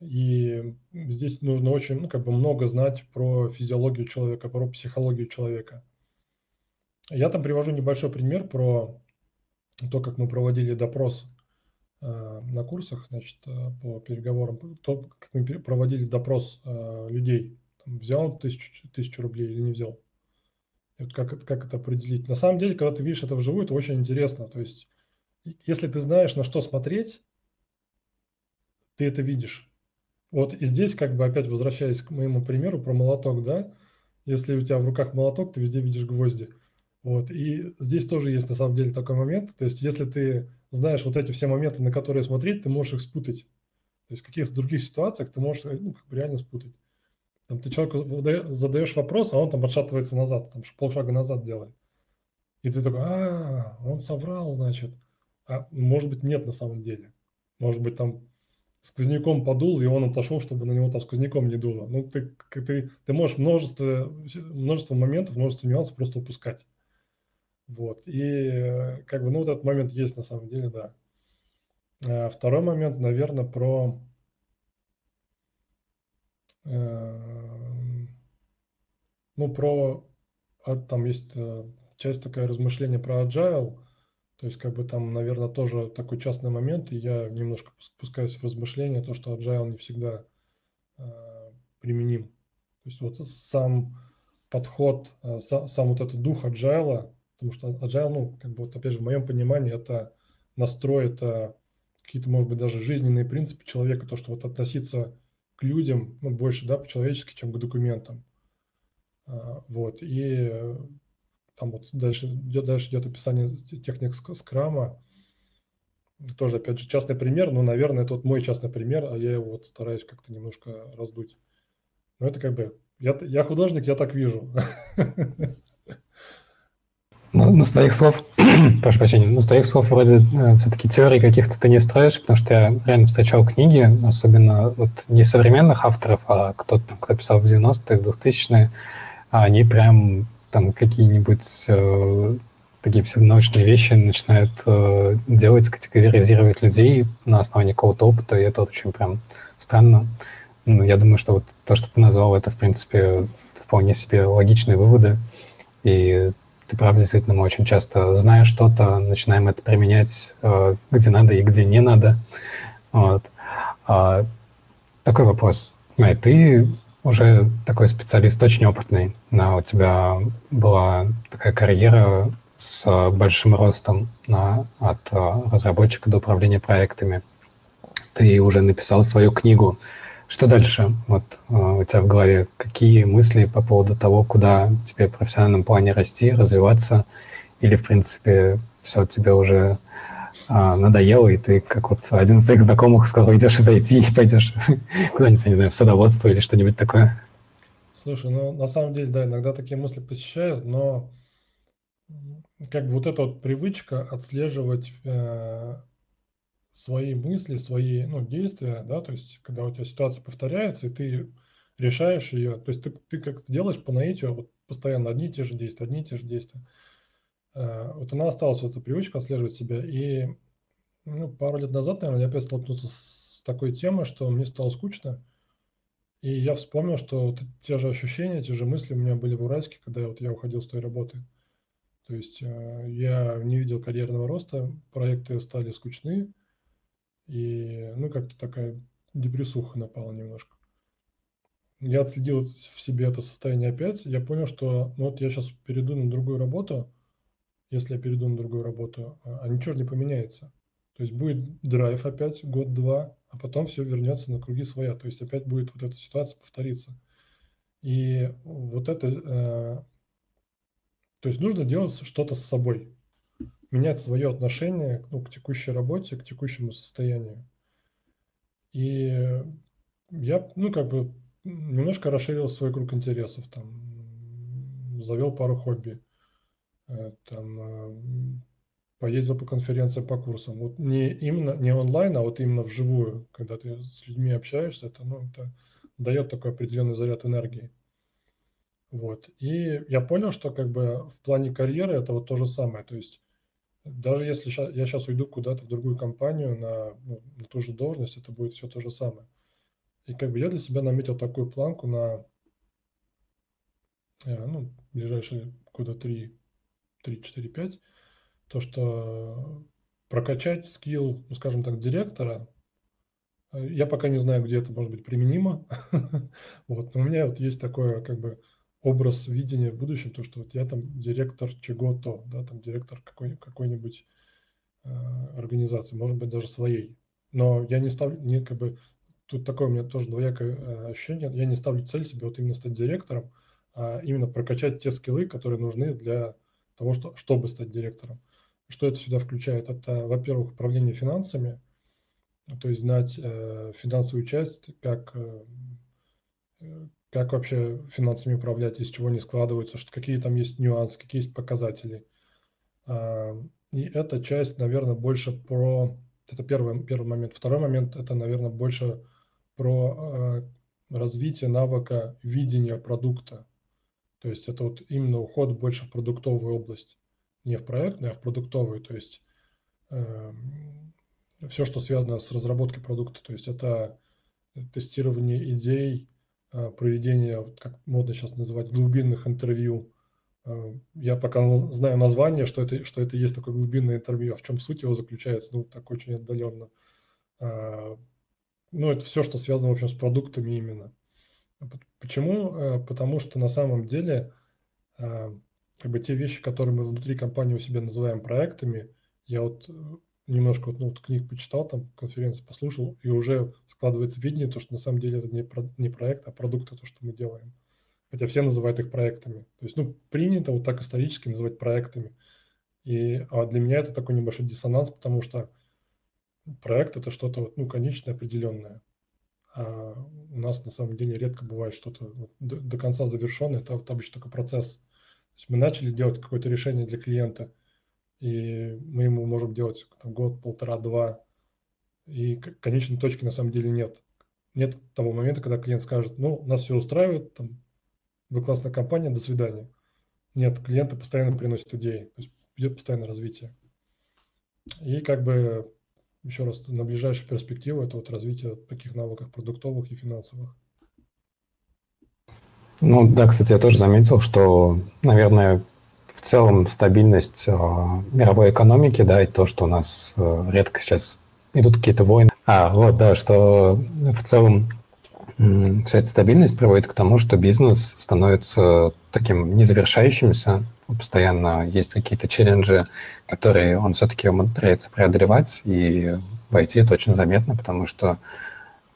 и здесь нужно очень, ну, как бы много знать про физиологию человека, про психологию человека. Я там привожу небольшой пример про то, как мы проводили допрос э, на курсах, значит, э, по переговорам, то, как мы проводили допрос э, людей. Там, взял он тысячу, тысячу рублей или не взял. И вот как, как это определить? На самом деле, когда ты видишь это вживую, это очень интересно. То есть, если ты знаешь, на что смотреть, ты это видишь. Вот и здесь, как бы опять возвращаясь к моему примеру про молоток, да, если у тебя в руках молоток, ты везде видишь гвозди. Вот, и здесь тоже есть на самом деле такой момент, то есть если ты знаешь вот эти все моменты, на которые смотреть, ты можешь их спутать. То есть в каких-то других ситуациях ты можешь ну, как бы реально спутать. Там ты человеку задаешь вопрос, а он там отшатывается назад, там полшага назад делает. И ты такой, а, он соврал, значит. А может быть, нет на самом деле. Может быть, там сквозняком подул, и он отошел, чтобы на него там сквозняком не дуло. Ну, ты, ты, ты можешь множество, множество моментов, множество нюансов просто упускать. Вот. И э, как бы, ну, вот этот момент есть на самом деле, да. А второй момент, наверное, про... Э, ну, про... А, там есть э, часть такая размышления про agile – то есть, как бы там, наверное, тоже такой частный момент, и я немножко спускаюсь в размышления, то, что agile не всегда э, применим. То есть вот сам подход, э, сам, сам вот этот дух agile, потому что agile, ну, как бы вот опять же, в моем понимании, это настрой, это какие-то, может быть, даже жизненные принципы человека, то, что вот относиться к людям, ну, больше, да, по-человечески, чем к документам. Э, вот, и там вот дальше идет, дальше идет описание техник скрама. Тоже, опять же, частный пример, но, наверное, это вот мой частный пример, а я его вот стараюсь как-то немножко раздуть. Но это как бы, я, я художник, я так вижу. Ну, ну, с твоих слов, [CLEARS THROAT] прошу прощения, ну, с твоих слов вроде э, все-таки теории каких-то ты не строишь, потому что я реально встречал книги, особенно вот не современных авторов, а кто-то кто писал в 90-е, 2000-е, а они прям там какие-нибудь э, такие псевдонаучные вещи начинают э, делать, категоризировать людей на основании какого-то опыта, и это очень прям странно. Ну, я думаю, что вот то, что ты назвал, это, в принципе, вполне себе логичные выводы, и ты прав, действительно, мы очень часто, зная что-то, начинаем это применять э, где надо и где не надо. Вот. А, такой вопрос. Смотри, ты уже такой специалист очень опытный. Да, у тебя была такая карьера с большим ростом на, от э, разработчика до управления проектами. Ты уже написал свою книгу что дальше? Вот э, у тебя в голове какие мысли по поводу того, куда тебе в профессиональном плане расти, развиваться, или, в принципе, все тебе уже а, надоело, и ты, как вот один из своих знакомых, сказал, идешь из IT пойдешь [LAUGHS] куда-нибудь, не знаю, в садоводство или что-нибудь такое? Слушай, ну, на самом деле, да, иногда такие мысли посещают, но как бы вот эта вот привычка отслеживать э, свои мысли, свои ну, действия, да, то есть когда у тебя ситуация повторяется, и ты решаешь ее, то есть ты, ты как-то делаешь по наитию вот постоянно одни и те же действия, одни и те же действия. Э, вот она осталась, вот эта привычка отслеживать себя, и ну, пару лет назад, наверное, я опять столкнулся с такой темой, что мне стало скучно, и я вспомнил, что вот те же ощущения, те же мысли у меня были в Уральске, когда вот я уходил с той работы. То есть э, я не видел карьерного роста, проекты стали скучны, и, ну, как-то такая депрессуха напала немножко. Я отследил в себе это состояние опять. Я понял, что ну, вот я сейчас перейду на другую работу. Если я перейду на другую работу, а, а ничего не поменяется. То есть будет драйв опять год-два, а потом все вернется на круги своя. То есть опять будет вот эта ситуация повториться. И вот это... Э, то есть нужно делать что-то с собой менять свое отношение ну, к текущей работе, к текущему состоянию. И я, ну, как бы немножко расширил свой круг интересов, там, завел пару хобби, э, там, э, поездил по конференциям, по курсам. Вот не именно, не онлайн, а вот именно вживую, когда ты с людьми общаешься, это, ну, это дает такой определенный заряд энергии. Вот. И я понял, что как бы в плане карьеры это вот то же самое. То есть даже если я сейчас уйду куда-то в другую компанию на, ну, на ту же должность, это будет все то же самое. И как бы я для себя наметил такую планку на э, ну, ближайшие года 3, 3, 4, 5, то, что прокачать скилл, ну, скажем так, директора, э, я пока не знаю, где это может быть применимо. [LAUGHS] вот, но у меня вот есть такое, как бы, образ видения в будущем, то, что вот я там директор чего-то, да, там директор какой, какой-нибудь э, организации, может быть, даже своей. Но я не ставлю, не как бы, тут такое у меня тоже двоякое э, ощущение, я не ставлю цель себе вот именно стать директором, а именно прокачать те скиллы, которые нужны для того, что, чтобы стать директором. Что это сюда включает? Это, во-первых, управление финансами, то есть знать э, финансовую часть, как э, как вообще финансами управлять, из чего они складываются, что, какие там есть нюансы, какие есть показатели. А, и эта часть, наверное, больше про... Это первый, первый момент. Второй момент – это, наверное, больше про а, развитие навыка видения продукта. То есть это вот именно уход больше в продуктовую область. Не в проектную, а в продуктовую. То есть э, все, что связано с разработкой продукта. То есть это тестирование идей, Э, проведение, как модно сейчас называть, глубинных интервью. Э, я пока знаю название, что это, что это есть такое глубинное интервью, а в чем суть его заключается, ну, так очень отдаленно. Э, ну, это все, что связано, в общем, с продуктами именно. Почему? Потому что на самом деле как бы те вещи, которые мы внутри компании у себя называем проектами, я вот немножко ну, вот книг почитал, там конференции послушал, и уже складывается видение, то, что на самом деле это не, про, не проект, а продукт, то, что мы делаем. хотя все называют их проектами. То есть, ну, принято вот так исторически называть проектами. И а для меня это такой небольшой диссонанс, потому что проект это что-то ну, конечное, определенное. А у нас на самом деле редко бывает что-то до, до конца завершенное, это вот обычно только процесс. То есть мы начали делать какое-то решение для клиента, и мы ему можем делать там, год, полтора, два, и конечной точки на самом деле нет. Нет того момента, когда клиент скажет, ну, нас все устраивает, там, вы классная компания, до свидания. Нет, клиенты постоянно приносят идеи, то есть идет постоянное развитие. И как бы еще раз, на ближайшую перспективу это вот развитие таких навыков продуктовых и финансовых. Ну да, кстати, я тоже заметил, что, наверное, в целом стабильность э, мировой экономики, да, и то, что у нас э, редко сейчас идут какие-то войны. А, вот, да, что в целом вся эта стабильность приводит к тому, что бизнес становится таким незавершающимся, постоянно есть какие-то челленджи, которые он все-таки умудряется преодолевать, и в IT это очень заметно, потому что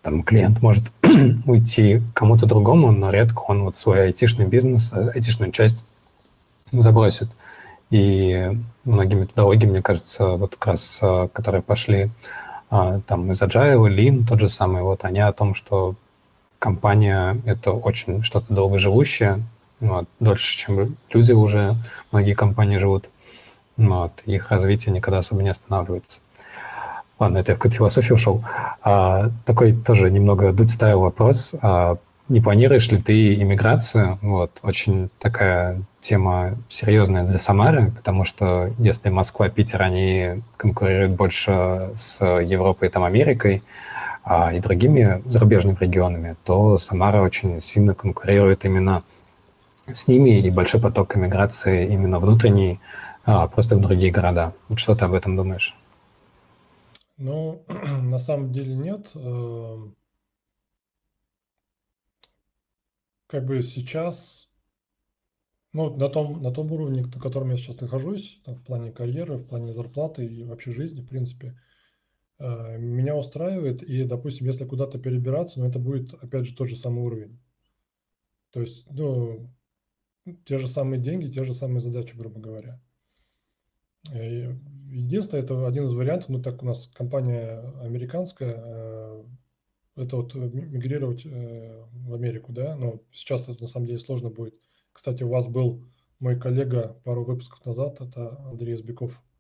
там клиент может [CLEARS THROAT] уйти кому-то другому, но редко он вот свой айтишный бизнес, айтишную часть забросит. И многие методологии, мне кажется, вот как раз, а, которые пошли а, там из Agile, Lean, тот же самый, вот они о том, что компания — это очень что-то долгоживущее, вот, дольше, чем люди уже, многие компании живут. Вот, их развитие никогда особо не останавливается. Ладно, это я в какую-то философию ушел. А, такой тоже немного дуть стайл вопрос. А, не планируешь ли ты иммиграцию? Вот, очень такая тема серьезная для Самары, потому что если Москва, Питер, они конкурируют больше с Европой, там, Америкой и другими зарубежными регионами, то Самара очень сильно конкурирует именно с ними и большой поток иммиграции именно внутренний, а, просто в другие города. Что ты об этом думаешь? Ну, [CLEARS THROAT] на самом деле нет. Эм, как бы сейчас, ну, на том, на том уровне, на котором я сейчас нахожусь, там, в плане карьеры, в плане зарплаты и вообще жизни, в принципе, э, меня устраивает. И, допустим, если куда-то перебираться, ну, это будет, опять же, тот же самый уровень. То есть, ну, те же самые деньги, те же самые задачи, грубо говоря. Единственное, это один из вариантов, ну так у нас компания американская, э, это вот мигрировать э, в Америку, да, но сейчас это на самом деле сложно будет. Кстати, у вас был мой коллега пару выпусков назад, это Андрей Избеков, э,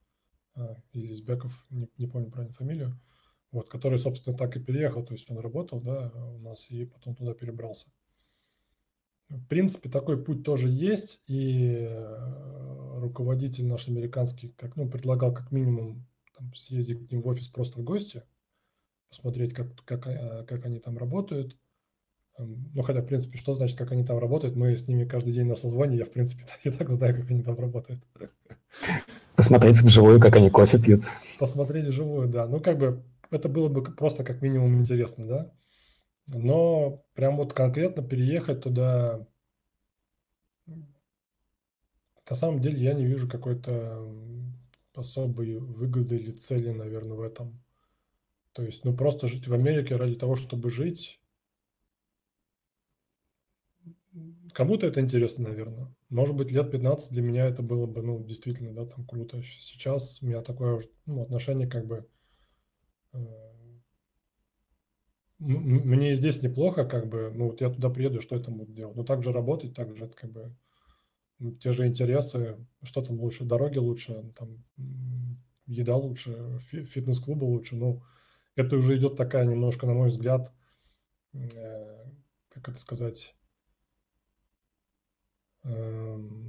или Избеков, не, не помню правильно фамилию, вот, который, собственно, так и переехал, то есть он работал, да, у нас и потом туда перебрался. В принципе, такой путь тоже есть, и э, руководитель наш американский как, ну, предлагал как минимум там, съездить к ним в офис просто в гости, посмотреть, как, как, э, как они там работают. Эм, ну, хотя, в принципе, что значит, как они там работают? Мы с ними каждый день на созвоне, я, в принципе, [LAUGHS] и так знаю, как они там работают. Посмотреть вживую, как они кофе пьют. Посмотреть вживую, да. Ну, как бы, это было бы просто как минимум интересно, да. Но прям вот конкретно переехать туда, на самом деле я не вижу какой-то особой выгоды или цели, наверное, в этом. То есть, ну, просто жить в Америке ради того, чтобы жить, кому-то это интересно, наверное. Может быть, лет 15 для меня это было бы, ну, действительно, да, там круто. Сейчас у меня такое ну, отношение как бы э, мне здесь неплохо, как бы, ну, вот я туда приеду, что я там буду делать? Ну, так же работать, так же, как бы, те же интересы, что там лучше, дороги лучше, там, еда лучше, фитнес-клубы лучше, ну, это уже идет такая немножко, на мой взгляд, э, как это сказать, ну,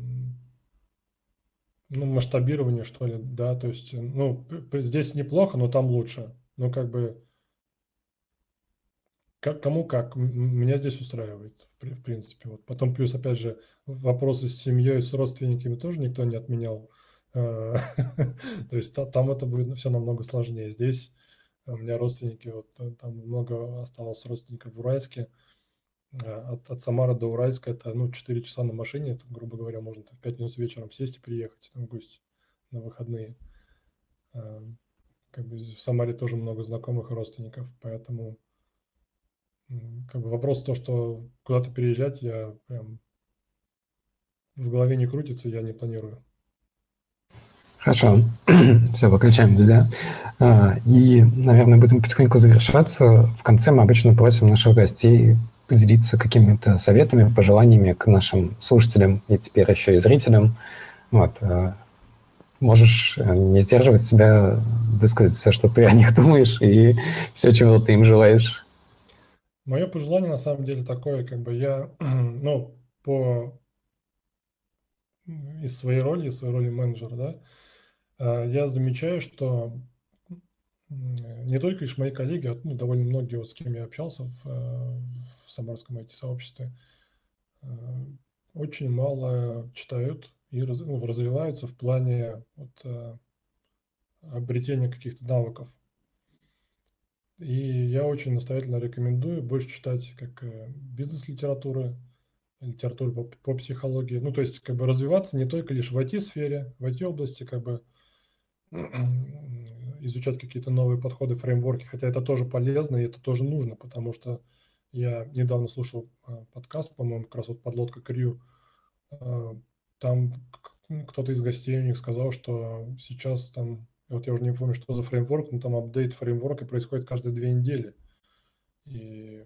масштабирование, что ли, да, то есть, ну, здесь неплохо, но там лучше, ну, как бы, как, кому как. Меня здесь устраивает, в принципе. Вот. Потом плюс, опять же, вопросы с семьей, с родственниками тоже никто не отменял. Э, [LAUGHS] то есть там это будет все намного сложнее. Здесь у меня родственники, вот э, там много осталось родственников в Уральске. Э, от, от Самары до Уральска это ну, 4 часа на машине, это, грубо говоря, можно в 5 минут вечером сесть и приехать там, в гости на выходные. Как бы в Самаре тоже много знакомых и родственников, поэтому как бы вопрос то, что куда-то переезжать, я прям в голове не крутится, я не планирую. Хорошо. [CLEARS THROAT] Все, выключаем ДД. А, и, наверное, будем потихоньку завершаться. В конце мы обычно просим наших гостей поделиться какими-то советами, пожеланиями к нашим слушателям и теперь еще и зрителям. Вот. А, можешь э, не сдерживать себя, высказать все, что ты о них [LAUGHS] думаешь, и все, чего ты им желаешь. Мое пожелание на самом деле такое, как бы я, [CLEARS THROAT] ну, по из своей роли, из своей роли менеджера, да, а, я замечаю, что не только лишь мои коллеги, а ну, довольно многие, вот, с кем я общался в, э, в Самарском IT-сообществе, э, очень мало читают и ну, развиваются в плане вот, э, обретения каких-то навыков. И я очень настоятельно рекомендую больше читать как бизнес-литературы, литературу по, по психологии. Ну, то есть, как бы развиваться не только лишь в IT-сфере, в IT-области, как бы [CLEARS THROAT] изучать какие-то новые подходы, фреймворки, хотя это тоже полезно и это тоже нужно, потому что я недавно слушал а, подкаст, по-моему, как раз вот «Подлодка Крью», а, там кто-то из гостей у них сказал, что сейчас там, вот я уже не помню, что за фреймворк, но там апдейт фреймворка происходит каждые две недели. И,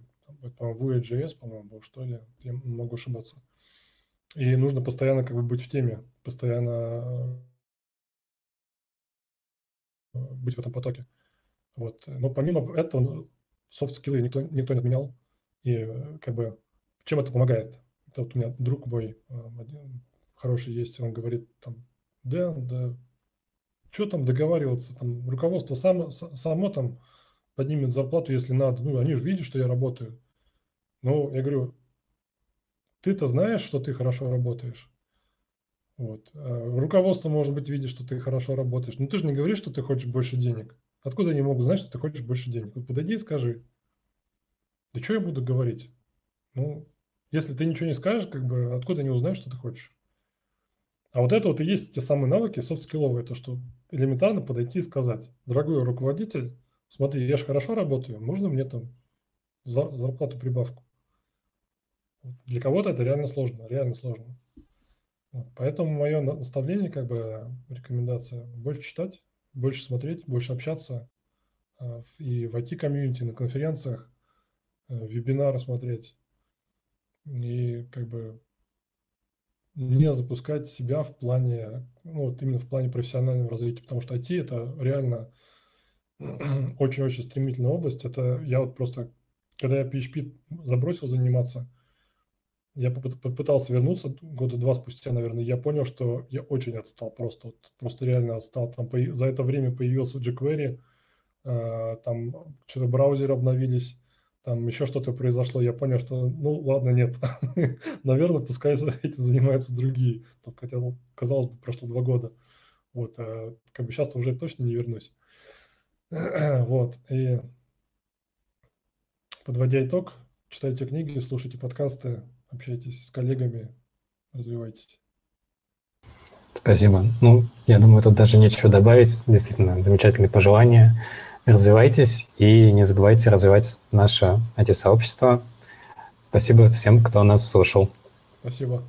по-моему, Vue.js, по-моему, был, что ли, я могу ошибаться. И нужно постоянно как бы быть в теме, постоянно быть в этом потоке. Вот. Но помимо этого, софт-скиллы никто, никто не отменял. И э, как бы чем это помогает? Это вот у меня друг мой э, один, хороший есть, он говорит там, да, да, что там договариваться, там руководство само, само там поднимет зарплату, если надо. Ну, они же видят, что я работаю. Ну, я говорю, ты-то знаешь, что ты хорошо работаешь. Вот. А руководство, может быть, видит, что ты хорошо работаешь. Но ты же не говоришь, что ты хочешь больше денег. Откуда они могут знать, что ты хочешь больше денег? Вот подойди и скажи. Да что я буду говорить? Ну, если ты ничего не скажешь, как бы, откуда они узнают, что ты хочешь? А вот это вот и есть те самые навыки софт-скилловые, то, что элементарно подойти и сказать, дорогой руководитель, смотри, я же хорошо работаю, можно мне там зарплату прибавку? Для кого-то это реально сложно, реально сложно. Поэтому мое наставление, как бы рекомендация, больше читать, больше смотреть, больше общаться а, и в IT-комьюнити, на конференциях, э, вебинары смотреть. И как бы не запускать себя в плане, ну вот именно в плане профессионального развития, потому что IT это реально [CLEARS THROAT] очень-очень стремительная область. Это я вот просто, когда я PHP забросил заниматься, я попытался вернуться года два спустя, наверное, я понял, что я очень отстал просто, просто реально отстал. Там за это время появился jQuery, э, там что-то браузеры обновились, там еще что-то произошло, я понял, что, ну, ладно, нет, [LAUGHS] наверное, пускай этим занимаются другие. Там, хотя, казалось бы, прошло два года. Вот, а, как бы сейчас уже точно не вернусь. [CLEARS THROAT] вот, и подводя итог, читайте книги, слушайте подкасты, общайтесь с коллегами, развивайтесь. Спасибо. Ну, я думаю, тут даже нечего добавить. Действительно, замечательные пожелания. Развивайтесь и не забывайте развивать наше IT-сообщество. Спасибо всем, кто нас слушал. Спасибо.